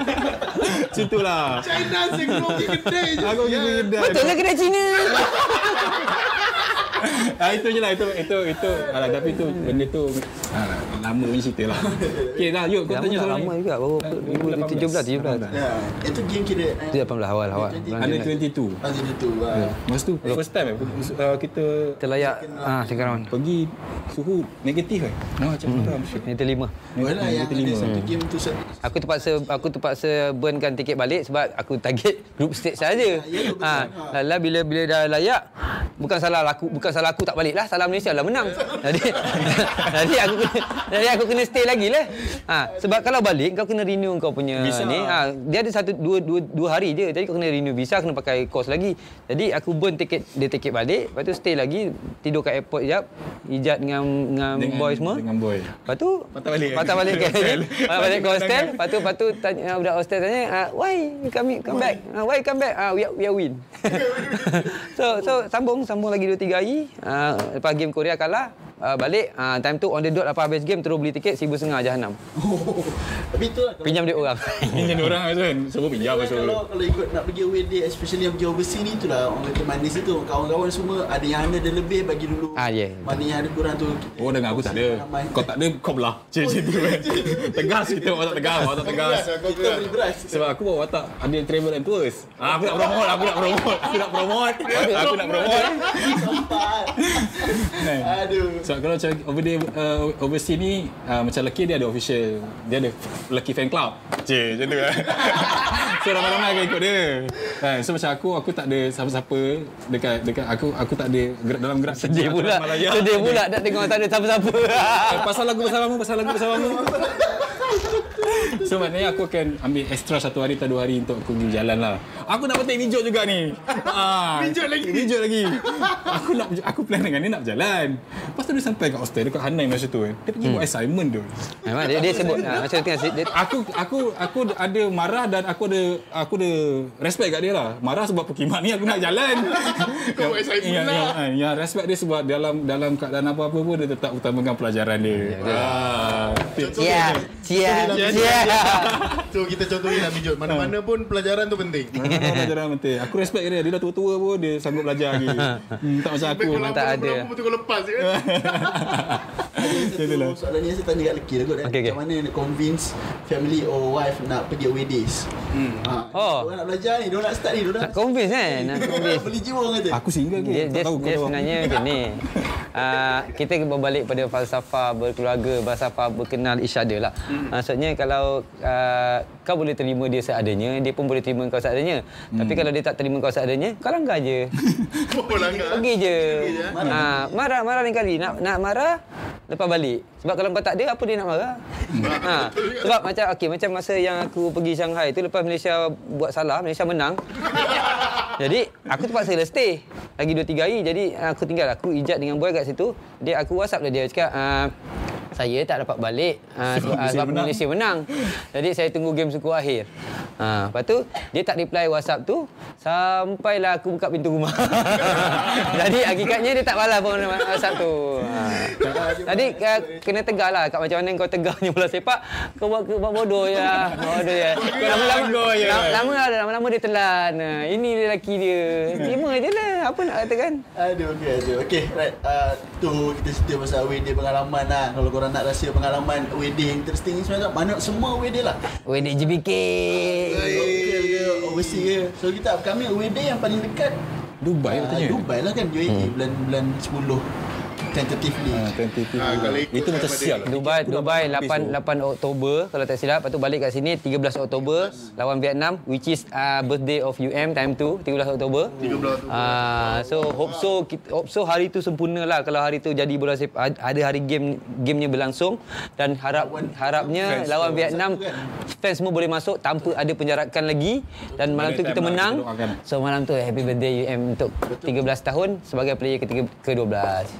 Situlah. China pergi kedai je. Aku pergi kedai. Betul lah kedai Cina. Ah, itu je lah, itu, itu, itu. Alah, tapi tu, benda tu, alah, lama punya cerita lah. Okay lah, yuk, kau tanya soalan lama ni. juga. Baru 2017, 17. Ya, itu game kira eh, Itu 18 awal awal. Under Julai. 22. Ah, jadi tu. ah. Masa tu, first time eh, kita Kita layak ah sekarang. pergi suhu negatif eh. Nah, macam tu lah. Meter 5. Wala yang ada Terima. satu game tu Aku terpaksa aku terpaksa burnkan tiket balik sebab aku target group stage saja. Ya, ya. Ha, lala bila bila dah layak bukan salah aku bukan bukan salah aku tak balik lah. Salah Malaysia lah menang. Jadi jadi aku kena, jadi aku kena stay lagi lah. Ha, sebab kalau balik kau kena renew kau punya Visa. ni. Ha, dia ada satu dua, dua, dua hari je. Jadi kau kena renew visa, kena pakai kos lagi. Jadi aku burn tiket dia tiket balik, lepas tu stay lagi, tidur kat airport jap, ijat dengan dengan, Dengan- boy semua. dengan boy. Lepas tu Patah balik. Patah balik ke Hostel. Patah balik ke hostel. Lepas tu lepas tu tanya budak hostel tanya, ah, "Why you come come back? Ah, why come back? Ah, we are, we are win." so so sambung sambung lagi 2 3 hari. Ah, lepas game Korea kalah, ah, balik ah, time tu on the dot lepas habis game terus beli tiket 1500 jahanam. Tapi tu lah Pinjam duit orang. Jadi orang kan. Semua pinjam Kalau, masuk. kalau, kalau ikut nak pergi away day Especially yang pergi overseas ni Itulah orang kata manis itu Kawan-kawan semua Ada yang ada lebih Bagi dulu Ah, yeah. Mana yang ada kurang tu Oh dengan aku tak ada. Ramai. Kau tak ada kau belah. Cik cik tu. Tegas kita watak tegas, watak tegas. Kita beri beras Sebab aku bawa watak ada yang travel and tours. Ah, aku nak promote, aku nak promote, aku nak promote. Aku nak promote. Kan? Aduh Sebab kalau macam over there, uh, overseas ni uh, macam Lucky dia ada official. Dia ada Lucky fan club. Cik, macam tu kan. so ramai-ramai akan ikut dia. Kan? So macam aku aku tak ada siapa-siapa dekat dekat aku aku tak ada gerak dalam gerak Sedih pula. Malaya. Sedih pula nak tengok tak ada siapa-siapa. Eh, pasal lagu bersamamu, pasal lagu bersamamu. So maknanya aku akan ambil extra satu hari atau dua hari untuk aku pergi jalan lah. Aku nak petik mijot juga ni. Ah, mijot lagi. Mijot lagi. Aku nak aku plan dengan dia nak berjalan. Lepas tu dia sampai kat hostel dekat Hanai masa tu kan. Dia pergi buat assignment tu. Memang dia, dia sebut ah, macam tengah dia, Aku aku aku ada marah dan aku ada aku ada respect kat dia lah. Marah sebab perkhidmat ni aku nak jalan. Kau buat assignment yang, yang, yang, yang respect dia sebab dalam dalam keadaan apa-apa pun dia tetap utamakan pelajaran dia. Ah. Cia, cia, cia. So kita contohin lah Mijot Mana-mana pun pelajaran tu penting Ah, pelajaran penting. Aku respect dia. Dia dah tua-tua pun dia sanggup belajar lagi. Hmm, tak macam aku. Tak ada. Betul kau lepas je kan Itulah. Satu soalan ni saya tanya kat Leki lah kot eh. Okey. Macam mana nak convince Family or wife Nak pergi away days hmm. ha, Oh. Diorang nak belajar ni Diorang nak start ni Diorang Nak convince kan? Nak convince. Beli jiwa orang kata Aku single ke? Dia, tak dia, tahu dia kau sebenarnya macam ni. Uh, kita berbalik pada falsafah berkeluarga, falsafah berkenal each other lah. Hmm. Maksudnya kalau uh, kau boleh terima dia seadanya, dia pun boleh terima kau seadanya. Hmm. Tapi kalau dia tak terima kau seadanya, kau langgar je. Oh langgar Pergi je. Ha, marah, marah lain kali. Nak nak marah, lepas balik. Sebab kalau kau tak ada, apa dia nak marah? ha, sebab macam okey, macam masa yang aku pergi Shanghai tu lepas Malaysia buat salah, Malaysia menang. Jadi aku terpaksa lah stay lagi 2 3 hari. Jadi aku tinggal aku ijat dengan boy kat situ. Dia aku WhatsApp dia dia cakap uh, saya tak dapat balik uh, sebab, Malaysia sebab menang. Malaysia menang. Jadi saya tunggu game suku akhir. Ha, lepas tu dia tak reply WhatsApp tu sampailah aku buka pintu rumah. Jadi hakikatnya dia tak balas pun WhatsApp tu. Ha. Jadi uh, kena tegar lah kat macam mana kau tegaknya bola sepak kau buat, buat bodoh je lah. Bodoh je. Kau lama-lama je. lama, lama lah lama-lama dia telan. Ha, ini dia lelaki dia. Terima je lah. Apa nak katakan? Aduh, okey, aduh. Okey, right. Uh, tu kita cerita pasal away day pengalaman lah. Kalau korang nak rahsia pengalaman day interesting ni sebenarnya mana semua day lah. Wedik JBK. Okey, ke overseas ke. So kita kami day yang paling dekat Dubai katanya. Dubai lah kan UAE Hmm. bulan bulan 10 tentatively. Tentative. Ah, kalau ikut Itu macam sial. lah. Dubai Dubai habis 8 tu. 8 Oktober kalau tak silap lepas tu balik kat sini 13 Oktober lawan Vietnam which is uh, birthday of UM time tu 13 Oktober 13 Oktober. uh, so hope so kita, hope so hari tu sempurna lah kalau hari tu jadi bola sepak ada hari game gamenya berlangsung dan harap harapnya Fans lawan tu. Vietnam fans semua boleh masuk tanpa ada penjarakan lagi dan malam tu kita lah, menang so malam tu happy birthday UM untuk 13 tahun sebagai player ketiga ke-12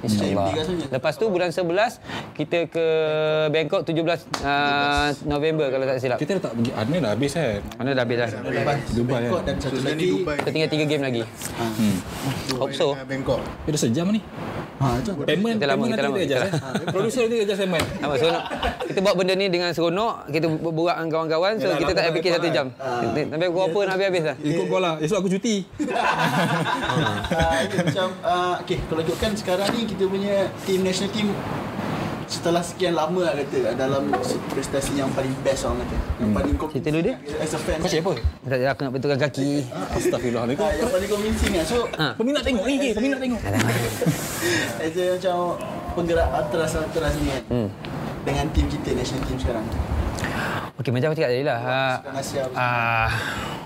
insyaallah Rasanya. lepas tu bulan 11 kita ke Bangkok 17 uh, November kalau tak silap. Kita dah tak pergi. Admin dah habis kan? Mana dah habis dah. Lepas Dubai, Bangkok eh? dan satu So lagi ni Dubai Kita tinggal 3 game lagi. Hmm. Hope so. Bangkok Eh, dah sejam ni. Ha. Payment, Kita lama, payment kita lama, kita kita eh. Producer nanti adjust payment. Nama seronok. Kita buat benda ni dengan seronok, kita berbual dengan kawan-kawan so Yalah, kita tak fikir satu kan? jam. Sampai pukul apa nak habis-habis dah. Ikut kau lah. Esok aku cuti. Ah, okay, macam uh, okay, kalau ikutkan sekarang ni kita punya team national team setelah sekian lama lah kata dalam prestasi yang paling best orang kata. Yang paling Cerita dulu dia. As a fan. Kau siapa? Tak aku nak betulkan kaki. Astagfirullahaladzim. Ah, yang paling convincing lah. So, Ha. Peminat tengok ni? Peminat tengok. as a macam penggerak atras-atras ni kan. Hmm. Dengan team kita, national team sekarang. Okey macam aku cakap tadi lah. Uh, uh,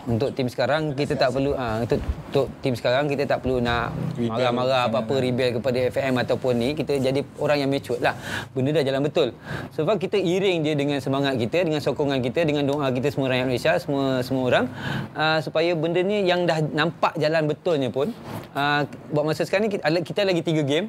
untuk tim sekarang kita tak perlu uh, untuk, untuk tim sekarang kita tak perlu nak marah-marah apa-apa rebel kepada FM ataupun ni kita jadi orang yang mature lah. Benda dah jalan betul. Sebab kita iring dia dengan semangat kita, dengan sokongan kita, dengan doa kita semua rakyat Malaysia, semua semua orang uh, supaya benda ni yang dah nampak jalan betulnya pun uh, buat masa sekarang ni kita, kita lagi tiga game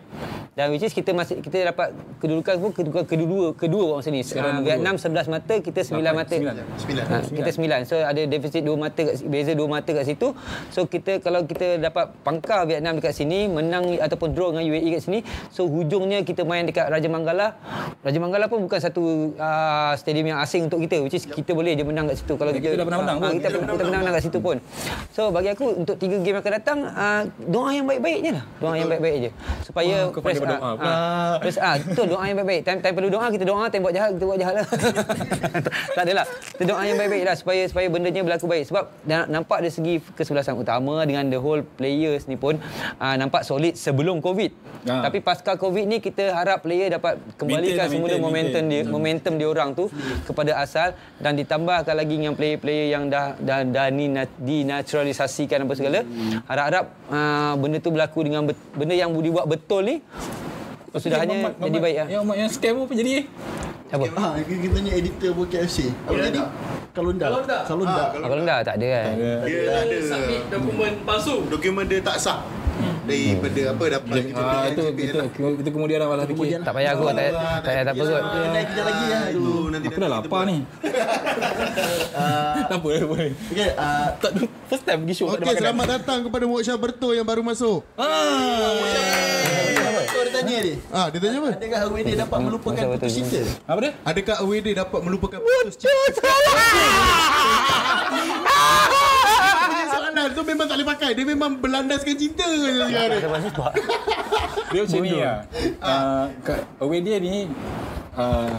dan which is kita masih kita dapat kedudukan pun kedudukan kedua kedua buat masa ni. Uh, Vietnam 11 mata, kita 9 mata. Sembilan. Ha, kita sembilan. So ada defisit dua mata kat, beza dua mata kat situ. So kita kalau kita dapat pangkal Vietnam dekat sini, menang ataupun draw dengan UAE kat sini, so hujungnya kita main dekat Raja Manggala. Raja Manggala pun bukan satu uh, stadium yang asing untuk kita. Which is kita boleh je menang kat situ kalau kita dah pernah menang ha, pun. kita, kita, kita menang kat situ pun. So bagi aku untuk tiga game yang akan datang uh, doa yang baik-baik je lah. Doa yang baik-baik je. Supaya Wah, pandai berdoa ah, pula. ah, Terus ah, betul doa yang baik-baik. Time time perlu doa kita doa, time buat jahat kita buat jahat lah. tak adalah. Kita doa yang baik-baik lah supaya supaya bendanya berlaku baik. Sebab dah nampak dari segi kesebelasan utama dengan the whole players ni pun uh, nampak solid sebelum COVID. Ah. Tapi pasca COVID ni kita harap player dapat kembalikan Maintain, semula maintain, momentum maintain. dia momentum dia orang tu kepada asal dan ditambahkan lagi dengan player-player yang dah dah, dah ni dinaturalisasikan apa segala. Harap-harap uh, benda tu berlaku dengan bet, benda yang dibuat betul ni Kesudahannya jadi baik lah. Yang yang scam apa jadi? Apa? Ha, kita tanya editor buat KFC. Apa jadi? Kalonda. Kalonda. Kalonda. Kalau enggak tak ada kan. Dia Dia ada submit dokumen palsu. Dokumen dia tak sah. Daripada apa dapat kita Ah, itu, PXP itu, lah. itu kemudian lah malah fikir. Tak payah aku tak payah tak apa kot. Kita naik kejap lagi ya. Aduh, nanti Aku dah lapar ni. Tak apa, tak apa. Okey, ah, Tak, first time pergi show Okey, selamat datang kepada Moksha Berto yang baru masuk. dia tanya dia. Ah, dia tanya apa? Adakah Awede dapat melupakan putus cinta? Apa dia? Adakah AWD dapat melupakan putus cinta? Punya soalan tu memang tak boleh pakai. Dia memang berlandaskan cinta je sekarang. Dia macam ni lah. Uh, away day ni, uh,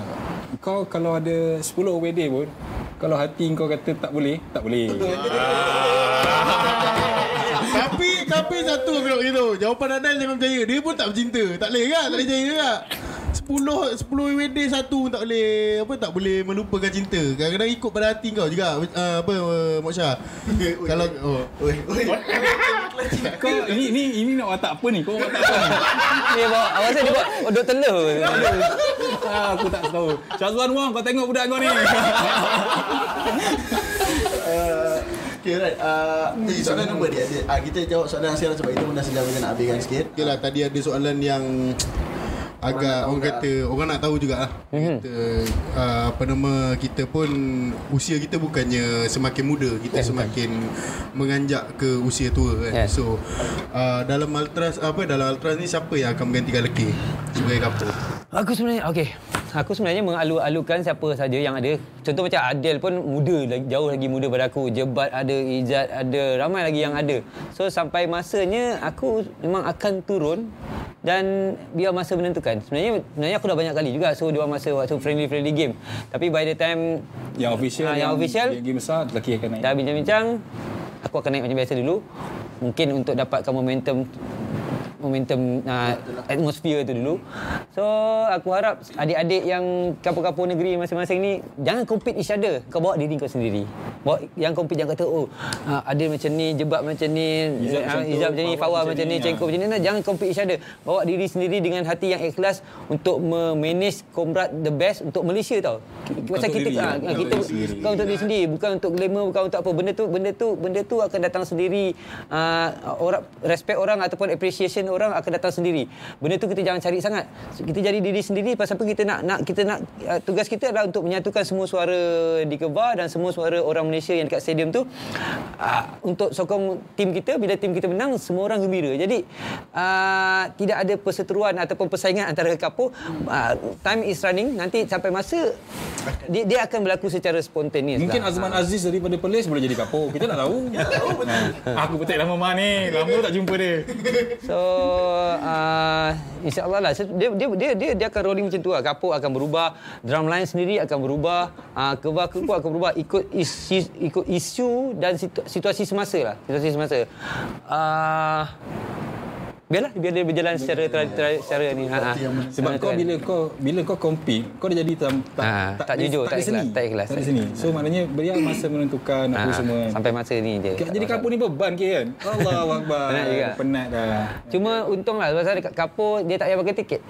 kau kalau ada 10 away day pun, kalau hati kau kata tak boleh, tak boleh. Tapi tapi satu aku nak beritahu. Jawapan Adnan jangan percaya. Dia pun tak bercinta. Tak boleh kan? Tak boleh percaya kan? 10 10 WD satu pun tak boleh apa tak boleh melupakan cinta. Kadang-kadang ikut pada hati kau juga. Uh, apa uh, Moksha? Kalau oh Oi, oi. Kau ini ini ini nak watak apa ni? Kau watak apa ni? Dia bawa awak rasa dia buat odot telur. ah, aku tak tahu. Syazwan Wong, kau tengok budak kau ni. Okay, right. Uh, jadi soalan nombor dia. dia uh, kita jawab soalan yang sekarang sebab itu pun dah sedang kita nak habiskan sikit. Okay lah tadi ada soalan yang agak orang kata orang nak tahu jugalah. Mhm. Kita uh, apa nama kita pun usia kita bukannya semakin muda, kita Yes, semakin menganjak ke usia tua kan. Yes. So uh, dalam Ultras apa dalam Ultras ni siapa yang akan menggantikan Leki sebagai kapten? Aku sebenarnya okey. Aku sebenarnya mengalu-alukan siapa saja yang ada. Contoh macam Adel pun muda lagi jauh lagi muda pada aku. Jebat ada, Ijat ada, ramai lagi yang ada. So sampai masanya aku memang akan turun dan biar masa menentukan. Sebenarnya sebenarnya aku dah banyak kali juga so dua masa waktu friendly-friendly game. Tapi by the time yang official, Ah, yang official. game besar, lelaki akan naik. dah bincang-bincang, aku akan naik macam biasa dulu. Mungkin untuk dapatkan momentum momentum uh, atmosphere tu dulu. So aku harap adik-adik yang kapur-kapur negeri masing-masing ni jangan compete each other. Kau bawa diri kau sendiri. Bawa yang compete jangan kata oh uh, Adil macam ni, Jebat macam ni, Izat uh, macam Izab ni, Fawaz macam ni, Cengkok ah. macam ni. Nah, jangan compete each other. Bawa diri sendiri dengan hati yang ikhlas untuk memanage Komrad the best untuk Malaysia tau. Macam kita diri, ah, bukan kita diri sendiri. kau untuk diri sendiri bukan untuk glamour bukan untuk apa benda tu benda tu benda tu akan datang sendiri uh, orang respect orang ataupun appreciation orang akan datang sendiri benda tu kita jangan cari sangat kita jadi diri sendiri pasal apa kita nak nak kita nak uh, tugas kita adalah untuk menyatukan semua suara di Kebah dan semua suara orang Malaysia yang dekat stadium tu uh, untuk sokong tim kita bila tim kita menang semua orang gembira jadi uh, tidak ada perseteruan ataupun persaingan antara kapur uh, time is running nanti sampai masa dia, dia akan berlaku secara spontaneous Mungkin lah. Azman Aziz daripada Perlis boleh jadi kapur. Kita tak tahu. Ha. Aku petik nama Mak ni. Lama tak jumpa dia. So uh, insyaallah lah dia, dia dia dia dia akan rolling macam tu lah. Kapur akan berubah, drum line sendiri akan berubah, uh, kebah kebah akan berubah ikut isu, ikut isu dan situ, situasi semasa lah. Situasi semasa. Uh, biarlah biar dia berjalan secara tra, tra, secara ni. Ha. ha. Sebab kau bila kau bila kau compete, kau dah jadi tam, tak, Ha, tak jujur, tak ada ikhlas, tak ikhlas. Tak seni. So maknanya beriang masa menentukan apa Ha, semua. sampai masa ni je. Kau jadi kapur ni beban ke kan? Allahu akbar. Penat juga. Penat dah. Cuma untung lah pasal dekat kapur dia tak payah pakai tiket.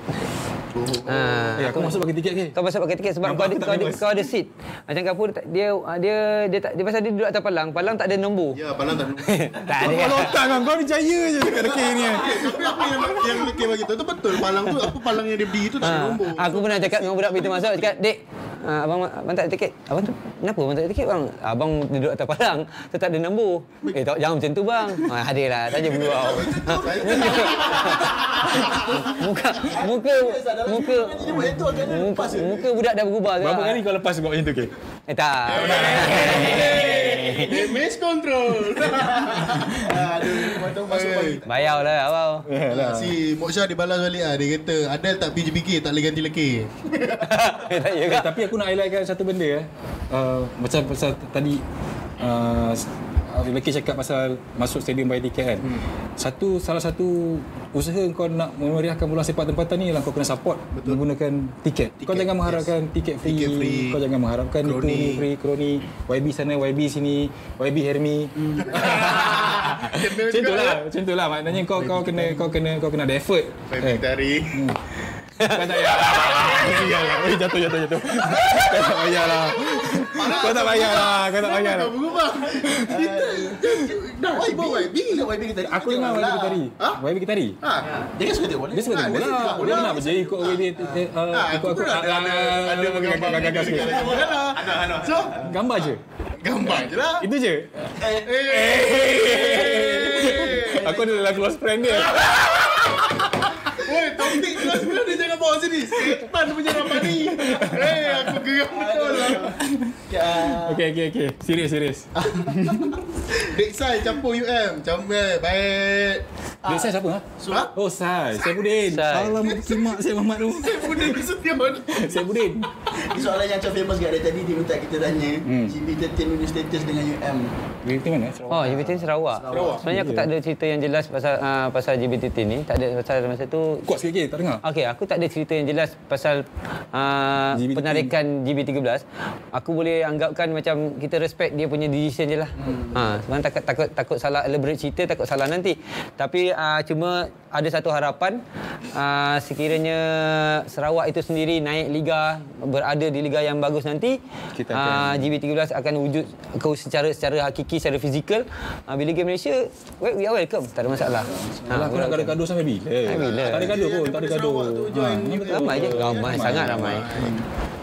Ha, Eh, aku masuk pakai tiket ke? Kau masuk pakai tiket sebab Nampak kau ada, tak kau ada, kau ada seat. Macam kapur dia tak- dia dia dia tak dia pasal dia duduk atas palang. Palang tak ada nombor. Ya, palang tak tak ada. Kau lotak kan? Kau ni jaya je dekat dekir ni. Tapi apa yang yang lekir bagi tu tu betul palang tu apa palang yang dia berdiri tu tak ada Ha, nombor. aku pernah cakap dengan budak pintu masuk cakap, "Dek, ha, abang abang tak ada tiket." Abang tu, "Kenapa abang tak ada tiket, bang?" Abang duduk atas palang, tetap ada nombor. Eh, tak jangan macam tu, bang. Ha, ada lah, tanya beliau. muka muka muka muka, muka budak dah berubah Berapa kali kau lepas buat macam tu ke? Eh tak. Damage control. Aduh, macam masuk balik. Bayar lah abang. Ah, Si Mok Syah dia balas balik ah dia kata Adel tak PJPK tak boleh ganti lekir. Eh, tak ya Eh, tapi aku nak highlightkan satu benda eh. Uh, macam pasal tadi uh, Lelaki cakap pasal masuk stadium bayar tiket kan. Hmm. Satu salah satu usaha kau nak memeriahkan bola sepak tempatan ni ialah kau kena support Betul. menggunakan tiket. tiket. Kau jangan mengharapkan yes. tiket, free. Tiket free. Kau jangan mengharapkan itu Kroni. ni free kroni. YB sana, YB sini, YB Hermi. Hmm. macam tu lah, macam tu lah. Maknanya kau kau kena kau kena kau kena ada effort. Family tari. Kau tak payah. Payahlah. Oi, jatuh, jatuh, jatuh. Kau tak payahlah. Kau tak payahlah. Kau tak payahlah. Kau berubah. Kita dah YB YB ke YB kita. Aku dengar YB Kitari. Ha? YB Kitari. Ha. Dia kan suka tengok bola. Dia suka tengok Ha, bola. tengok Dia nak berjaya ikut YB. eh, uh, Ha, Ikut aku aku. pun ada ada ada bergambar Gagal sikit. So, Gambar je. gambar je lah. Itu je. Aku ada dalam close friend dia. Topik kelas sebelah dia jangan bawa sini. Setan punya Ramani. Eh, aku geram betul lah. Okey, okey, okey. Serius, serius. Big Sai campur UM. Campur baik. Dia saya siapa? Ha? Ha? Oh, Sai. Saya Budin. Sai. Alamak, kimak saya Muhammad tu. Budi Sution. Saya Budin. Ini soalan yang macam famous kat dari tadi dia minta kita tanya hmm. GB13 punya status dengan UM. Di mana? Oh, JBT Sarawak. Sarawak. Sebenarnya aku tak ada cerita yang jelas pasal uh, pasal JBT ni. Tak ada pasal masa tu Kuat sikit ke? Tak dengar? Okey, aku tak ada cerita yang jelas pasal uh, GB13. penarikan GB13. Aku boleh anggapkan macam kita respect dia punya decision je lah. Hmm. Ha, sebenarnya takut, takut takut salah elaborate cerita, takut salah nanti. Tapi uh, cuma ada satu harapan uh, sekiranya Sarawak itu sendiri naik liga berada di liga yang bagus nanti Kita uh, akan- GB13 akan wujud ke secara secara hakiki secara fizikal uh, bila game Malaysia we, we are welcome tak ada masalah. Alah, kau nak gaduh-gaduh sampai bila? Sampai bila? Tak ada gaduh pun, tak ada gaduh. Ha. Ramai je. Ramai, sangat ramai.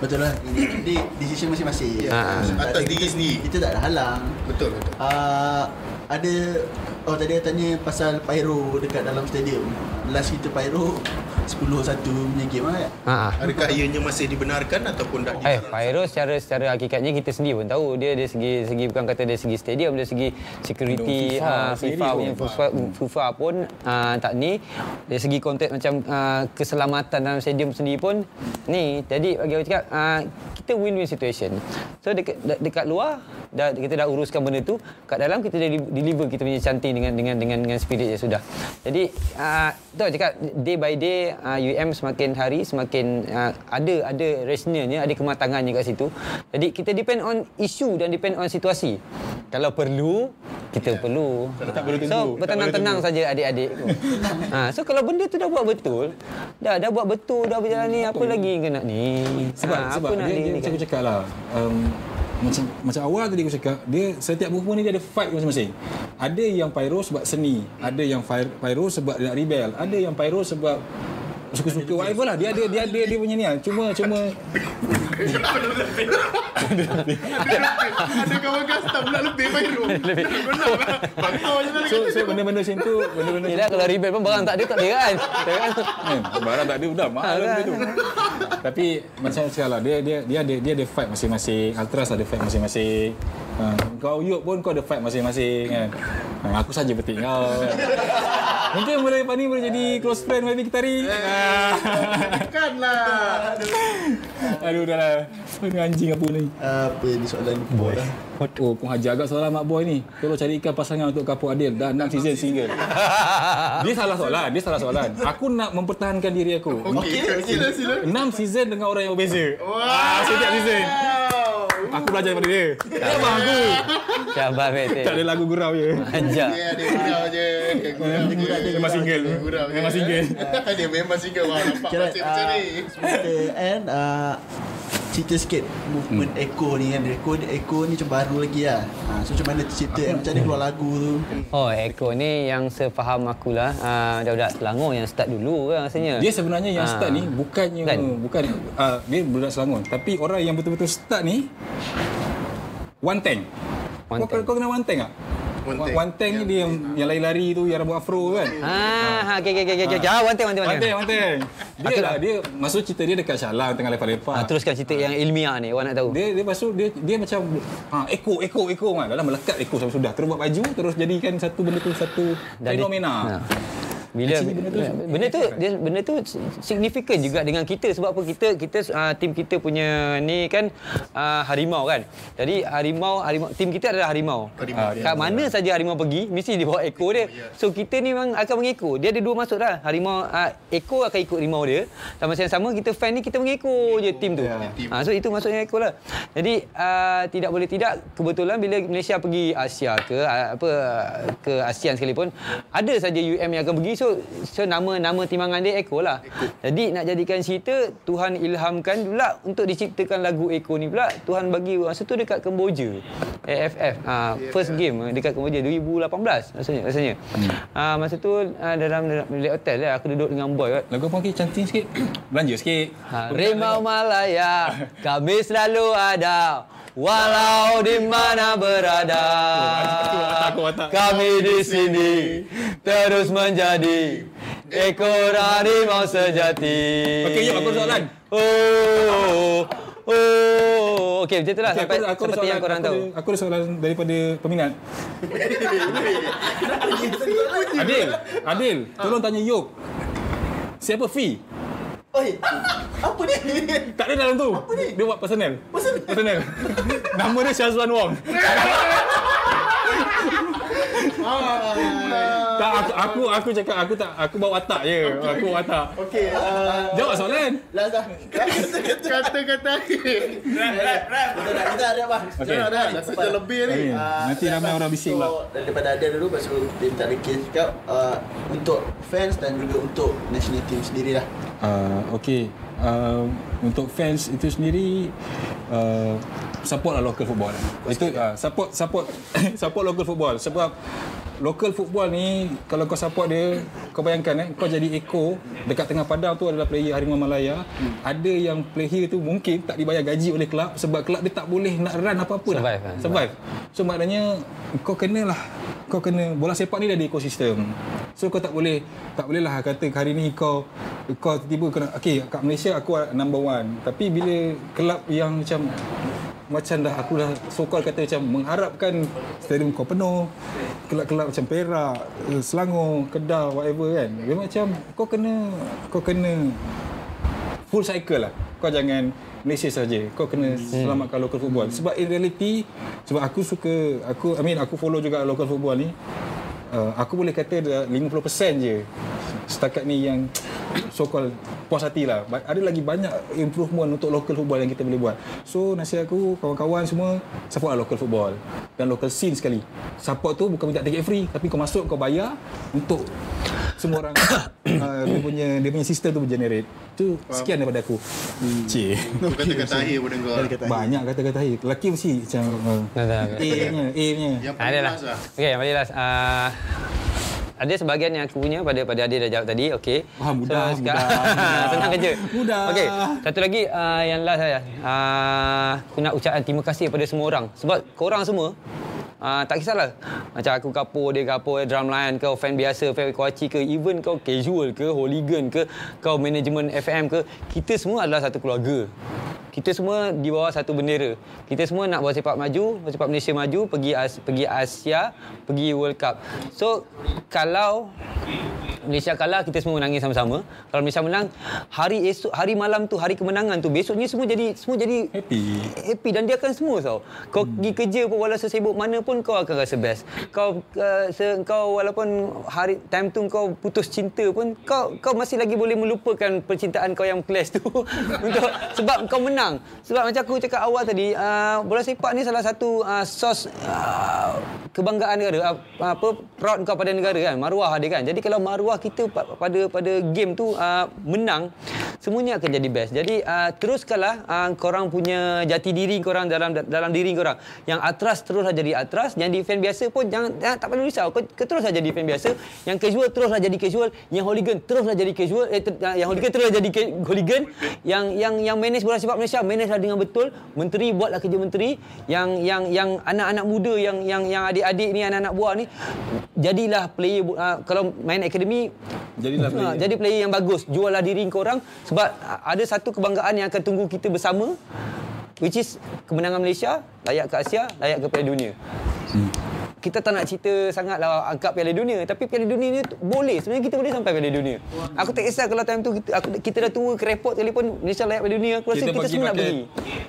Betul lah. Ini di decision masing-masing. Ha. Atas diri sendiri. Kita tak ada halang. Betul betul. Uh, ada oh tadi tanya pasal pyro dekat dalam stadium. Last kita pyro 10-1 punya game lah. Ha. ah. Adakah ianya masih dibenarkan ataupun dah Eh, Pyro secara secara hakikatnya kita sendiri pun tahu dia dari segi segi bukan kata dari segi stadium dari segi security FIFA uh, FIFA pun. punya FIFA, FIFA pun uh, tak ni dari segi konteks macam uh, keselamatan dalam stadium sendiri pun ni jadi bagi aku cakap uh, kita win-win situation. So dekat de- dekat luar dah kita dah uruskan benda tu, kat dalam kita dah di- deliver kita punya cantik dengan dengan dengan dengan spirit yang sudah. Jadi uh, tu cakap day by day uh, UM semakin hari semakin uh, ada ada rationalnya, ada kematangannya kat situ. Jadi kita depend on isu dan depend on situasi. Kalau perlu kita perlu. tak perlu tunggu. So bertenang-tenang saja adik-adik. ha, so kalau benda tu dah buat betul, dah dah buat betul dah berjalan ni apa lagi kena ni? Sebab Ha, sebab apa nak dia, dia ni macam kan? cakap lah. Um, macam macam awal tadi aku cakap, dia setiap perempuan ni dia ada fight masing-masing. Ada yang pyro sebab seni, ada yang pyro sebab dia nak rebel, ada yang pyro sebab suka-suka whatever lah dia ada dia ada dia punya ni lah cuma cuma Ada kawan custom pula lebih lah. Lah so, so benda-benda macam tu benda-benda Yelah kalau rebel pun barang tak ada tak ada kan. Kan? Eh, barang tak ada sudah mahal Ha, benda tu. Tapi macam cakap lah, dia dia dia ada dia ada fight masing-masing. Ultras ada fight masing-masing. Ha, kau Yuk pun kau ada fight masing-masing kan. Ha, aku saja petik kau. Mungkin boleh lepas ni boleh jadi close friend Maybe Kitari. Ah. Bukanlah. Aduh dah lah. Ini anjing apa ni? Apa ni soalan boy. Oh, kau hajar agak soalan mak boy ni. Tolong carikan pasangan untuk Kapur Adil dan 6 season single. dia salah soalan, dia salah soalan. Aku nak mempertahankan diri aku. Okey, sila sila. 6 season dengan orang yang berbeza. Wah, setiap season. Aku belajar daripada dia. Dia abang aku. Syabas Betul. Tak ada lagu gurau je. Ajak. Dia ada gurau je. Dia. Memang single. Dia. Memang single. Dia memang single. Wah, nampak macam macam ni. uh, and uh, cerita sikit movement hmm. Echo ni kan Echo, Echo ni macam baru lagi lah ha, So macam mana cerita macam mana keluar lagu tu Oh, Eko ni yang sepaham aku lah. Uh, budak-budak Selangor yang start dulu kan rasanya. Dia sebenarnya yang Ah. start ni bukannya Kan? bukan uh, dia budak Selangor tapi orang yang betul-betul start ni One Tank. One kau, Tank. kau kenal One Tank tak? One Tank. One Tank ni dia yang, yang lari-lari tu yang rambut afro kan. Ah, ha, okey okey okey okey. One thing one thing One Tank. One Tank. Dia lah dia maksud cerita dia dekat Shah Alam tengah lepak-lepak. Ah, teruskan cerita yang ilmiah ni, orang nak tahu. dia dia pasal dia dia macam ha eko eko eko kan dalam melekat eko sampai sudah terus buat baju terus jadikan satu benda tu satu fenomena. Ha. Bila Actually, benda tu benda tu dia benda tu signifikan juga dengan kita sebab apa kita kita uh, tim kita punya ni kan uh, harimau kan. Jadi harimau harimau tim kita adalah harimau. Harimau, Uh, kat mana saja harimau pergi mesti dia bawa ekor dia. So kita ni memang akan mengekor. Dia ada dua maksud dah. Harimau uh, ekor akan ikut harimau dia. Masa yang sama kita fan ni kita mengekor je tim tu. tim. Uh, so itu maksudnya ekor lah. Jadi uh, tidak boleh tidak kebetulan bila Malaysia pergi Asia ke uh, apa ke ASEAN sekalipun ada saja UM yang akan pergi so so nama nama timbangan dia Eko lah. Jadi nak jadikan cerita Tuhan ilhamkan pula untuk diciptakan lagu Eko ni pula Tuhan bagi masa tu dekat Kemboja. AFF uh, first game uh, dekat Kemboja 2018 rasanya rasanya. Uh, masa tu uh, dalam dalam bilik hotel lah aku duduk dengan boy kan. Lagu apa okey cantik sikit. Belanja sikit. Harimau Malaya kami selalu ada walau di mana berada. Kami di sini terus menjadi ekor harimau sejati. Okey, yuk, aku soalan. Oh, oh, okey macam itulah Okey, sampai aku, aku seperti soalan, yang korang aku tahu. Aku ada soalan daripada peminat. Adil, Adil, tolong tanya Yop. Siapa Fi? Oi, apa ni? Tak ada dalam tu. Dia buat personal. Personal. personal. Nama dia Syazwan Wong. tak aku, aku aku cakap aku tak aku bawa watak je. Aku bawa watak. Okey, uh, Jawab soalan. last dah. Kata-kata Rap, rap. Kita dah, kita ada bang. Okey. Kita dah. Dah lebih ni. Okey. Nanti ramai orang bising pula. Daripada ada dulu, tu dia minta ada case cakap uh, untuk fans dan juga untuk national team sendiri lah. Uh, okay. Uh, untuk fans itu sendiri uh, support lah local football. Itu uh, support support support local football sebab local football ni kalau kau support dia kau bayangkan eh kau jadi echo dekat tengah padang tu adalah player Harimau Malaya hmm. ada yang player tu mungkin tak dibayar gaji oleh kelab sebab kelab dia tak boleh nak run apa-apa dah. Survive, kan? survive so maknanya kau kenalah kau kena bola sepak ni dah ada ekosistem so kau tak boleh tak boleh lah kata hari ni kau kau tiba kena okey kat Malaysia aku number one tapi bila kelab yang macam macam dah aku dah sokol kata macam mengharapkan stadium kau penuh kelab-kelab macam Perak, eh, Selangor, Kedah, whatever kan. Dia macam kau kena kau kena full cycle lah. Kau jangan Malaysia saja. Kau kena selamatkan local football. Sebab in reality sebab aku suka aku I mean aku follow juga local football ni. Uh, aku boleh kata dah 50% je setakat ni yang so called puas hati lah. Ada lagi banyak improvement untuk local football yang kita boleh buat. So nasihat aku kawan-kawan semua support lah local football dan local scene sekali. Support tu bukan minta tiket free tapi kau masuk kau bayar untuk semua orang uh, dia punya dia punya sistem tu bergenerate. Tu sekian daripada aku. Hmm. Cik. Tu kata-kata akhir pada kau. Banyak kata-kata akhir. Lelaki mesti macam uh. A-nya, A-nya. Yang Ada paling lah. last lah. Okey, yang paling last. Uh, ada sebahagian yang aku punya pada pada Adil dah jawab tadi. Okey. Wah, mudah, sekarang- mudah. Senang kerja. Mudah. Okey, satu lagi uh, yang last saya. Uh, aku nak ucapkan terima kasih kepada semua orang sebab korang semua Uh, tak kisahlah Macam aku kapur dia kapur Drumline kau fan biasa Fan Kuaci ke Even kau casual ke Hooligan ke Kau manajemen FM ke Kita semua adalah satu keluarga kita semua di bawah satu bendera. Kita semua nak bola sepak maju, bola sepak Malaysia maju, pergi As, pergi Asia, pergi World Cup. So kalau Malaysia kalah kita semua menangis sama-sama. Kalau Malaysia menang, hari esok hari malam tu hari kemenangan tu besoknya semua jadi semua jadi Happy. happy dan dia akan semua tau. Kau hmm. pergi kerja pun walau sesibuk mana pun kau akan rasa best. Kau uh, se, kau walaupun hari time tu kau putus cinta pun kau kau masih lagi boleh melupakan percintaan kau yang clash tu untuk sebab kau menang. Sebab macam aku cakap awal tadi uh, bola sepak ni salah satu uh, sos uh, kebanggaan negara uh, apa proud kau pada negara kan maruah dia kan. Jadi kalau maruah kita pa- pada pada game tu uh, menang semuanya akan jadi best. Jadi uh, teruskanlah uh, korang punya jati diri korang dalam dalam diri korang. Yang atras teruslah jadi atras, yang defend biasa pun jangan, jangan tak perlu risau. Kau, teruslah jadi defend biasa. Yang casual teruslah jadi casual, yang hooligan teruslah jadi casual, eh, ter, uh, yang hooligan teruslah jadi hooligan. Yang yang yang manage bola sepak Malaysia managelah dengan betul. Menteri buatlah kerja menteri. Yang yang yang anak-anak muda yang yang yang adik-adik ni anak-anak buah ni jadilah player uh, kalau main akademi Jadilah Ha, player. jadi player yang bagus. Juallah diri korang sebab ada satu kebanggaan yang akan tunggu kita bersama which is kemenangan Malaysia, layak ke Asia, layak ke Piala Dunia. Kita tak nak cerita sangatlah angkat Piala Dunia tapi Piala Dunia ni boleh sebenarnya kita boleh sampai Piala Dunia. Aku tak kisah kalau time tu kita, aku, kita dah tua kerepot sekalipun Malaysia layak Piala Dunia aku rasa kita, semua nak pergi.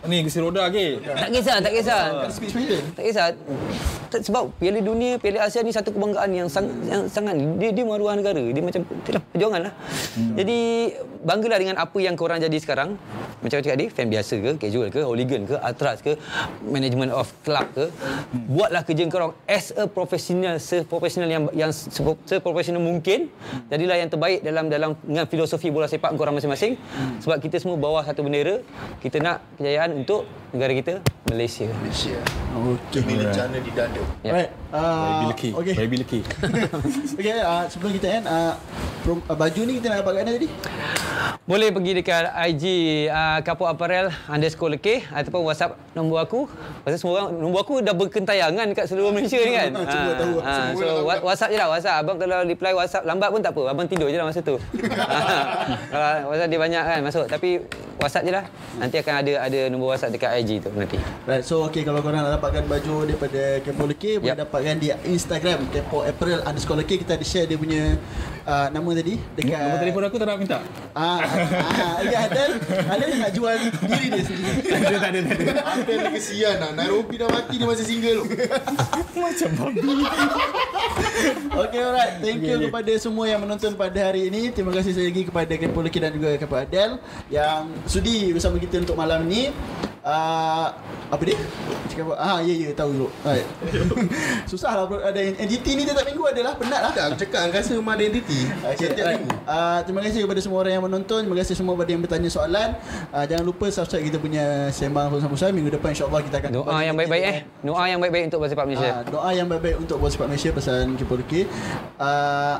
Ni kursi roda ke? Tak kisah, tak kisah. Speech Malaysia. Tak kisah. Tak- Sebab Piala Dunia, Piala Asia ni satu kebanggaan yang, sang, yang sangat dia dia maruah negara. Dia macam itulah perjuangan lah. Hmm. Jadi banggalah dengan apa yang korang jadi sekarang. Macam aku cakap tadi, fan biasa ke, casual ke, hooligan ke, atras ke, management of club ke. Hmm. Buatlah kerja korang as a professional, seprofesional yang yang seprofesional mungkin. Jadilah yang terbaik dalam dalam dengan filosofi bola sepak korang masing-masing. Sebab kita semua bawah satu bendera. Kita nak kejayaan untuk negara kita, Malaysia. Malaysia. Okey. Bila jana di dada. Ya. Right. Baby Uh, leki. okay. Baby leki. okay, uh, sebelum kita end, uh, prom, uh, baju ni kita nak dapat kat mana tadi? Boleh pergi dekat IG uh, Kapuk Apparel underscore lekeh ataupun WhatsApp nombor aku. Pasal semua orang nombor aku dah berkentayangan dekat seluruh Malaysia ni kan. Semua tahu. Ah, Semua so wa- WhatsApp je lah WhatsApp. Abang kalau reply WhatsApp lambat pun tak apa. Abang tidur je lah masa tu. Kalau WhatsApp dia banyak kan masuk. Tapi WhatsApp je lah. Nanti akan ada ada nombor WhatsApp dekat IG tu nanti. Right, so okay kalau korang nak dapatkan baju daripada Kepo boleh Yep. dapatkan di Instagram Kepo April underscore Leki kita ada share dia punya uh, nama tadi dekat Nombor telefon aku tak nak minta. Ah, ah, okay, Adel, Adel nak jual diri dia sendiri. Tak ada, tak ada, tak ada. Ada kesian lah. Nairobi dah mati dia masih single tu. Okay, alright. Thank you kepada semua yang menonton pada hari ini. Terima kasih sekali lagi kepada Kepo Leki dan juga kepada Adel yang sudi bersama kita untuk malam ni. Uh, apa dia? Cakap apa? Ah, ya, ya, tahu dulu. Right. Susah lah bro. ada NGT ni tiap minggu adalah penat lah. Tak, aku cakap rasa memang ada identiti. Okay, Setiap right. minggu. Uh, terima kasih kepada semua orang yang menonton. Terima kasih semua kepada yang bertanya soalan. Uh, jangan lupa subscribe kita punya Sembang Bosan-Bosan. Minggu depan insyaAllah kita akan Doa yang baik-baik eh. Doa yang baik-baik untuk bola sepak Malaysia. Ah, doa yang baik-baik untuk bola sepak Malaysia pesan Kipo Luki. Uh,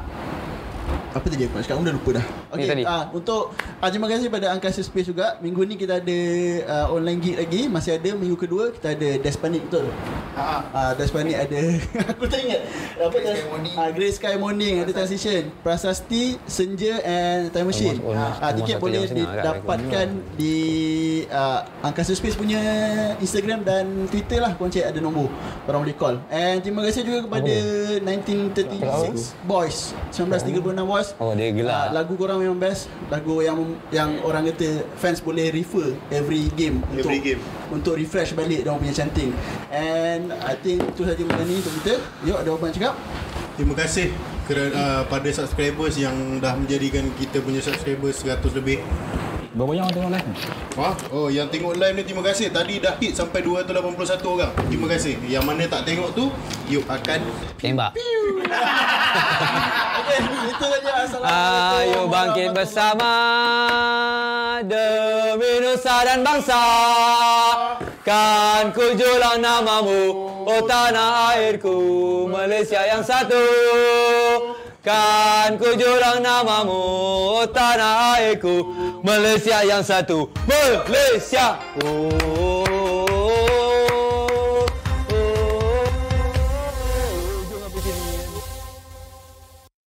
apa tadi aku nak cakap? Aku dah lupa dah. Ni tadi. Okey, ah untuk ah, terima kasih pada Angkasa Space juga. Minggu ni kita ada uh, online gig lagi. Masih ada minggu kedua kita ada Despanik betul. Ah, ah Despanik ada aku tak ingat. Apa Grey Sky Morning. Ah, Grey Sky Morning ada transition. Prasasti, Senja and Time Machine. Almost- almost- Ah, tiket boleh setengah agak didapatkan di uh, Angkasa Space punya Instagram dan Twitter lah korang cek ada nombor korang boleh call and terima kasih juga kepada 1936 Boys 1936 Boys Oh, dia gelar. Ah, lagu korang memang best lagu yang yang orang kata fans boleh refer every game untuk Every game. untuk refresh balik dia punya chanting and I think itu saja malam ni untuk kita yuk ada nak cakap Terima kasih kerana uh, pada subscribers yang dah menjadikan kita punya subscribers 100 lebih. Berapa orang tengok live ni? Wah, oh yang tengok live ni terima kasih. Tadi dah hit sampai 281 orang. Terima kasih. Yang mana tak tengok tu, yuk akan Tembak. okay, itu saja Assalamualaikum Ayo bangkit bersama demi nusa dan bangsa. Kan ku julang namamu, oh tanah airku, Malaysia yang satu. Kan ku julang namamu, tanah airku, Malaysia yang satu. Malaysia. Oh.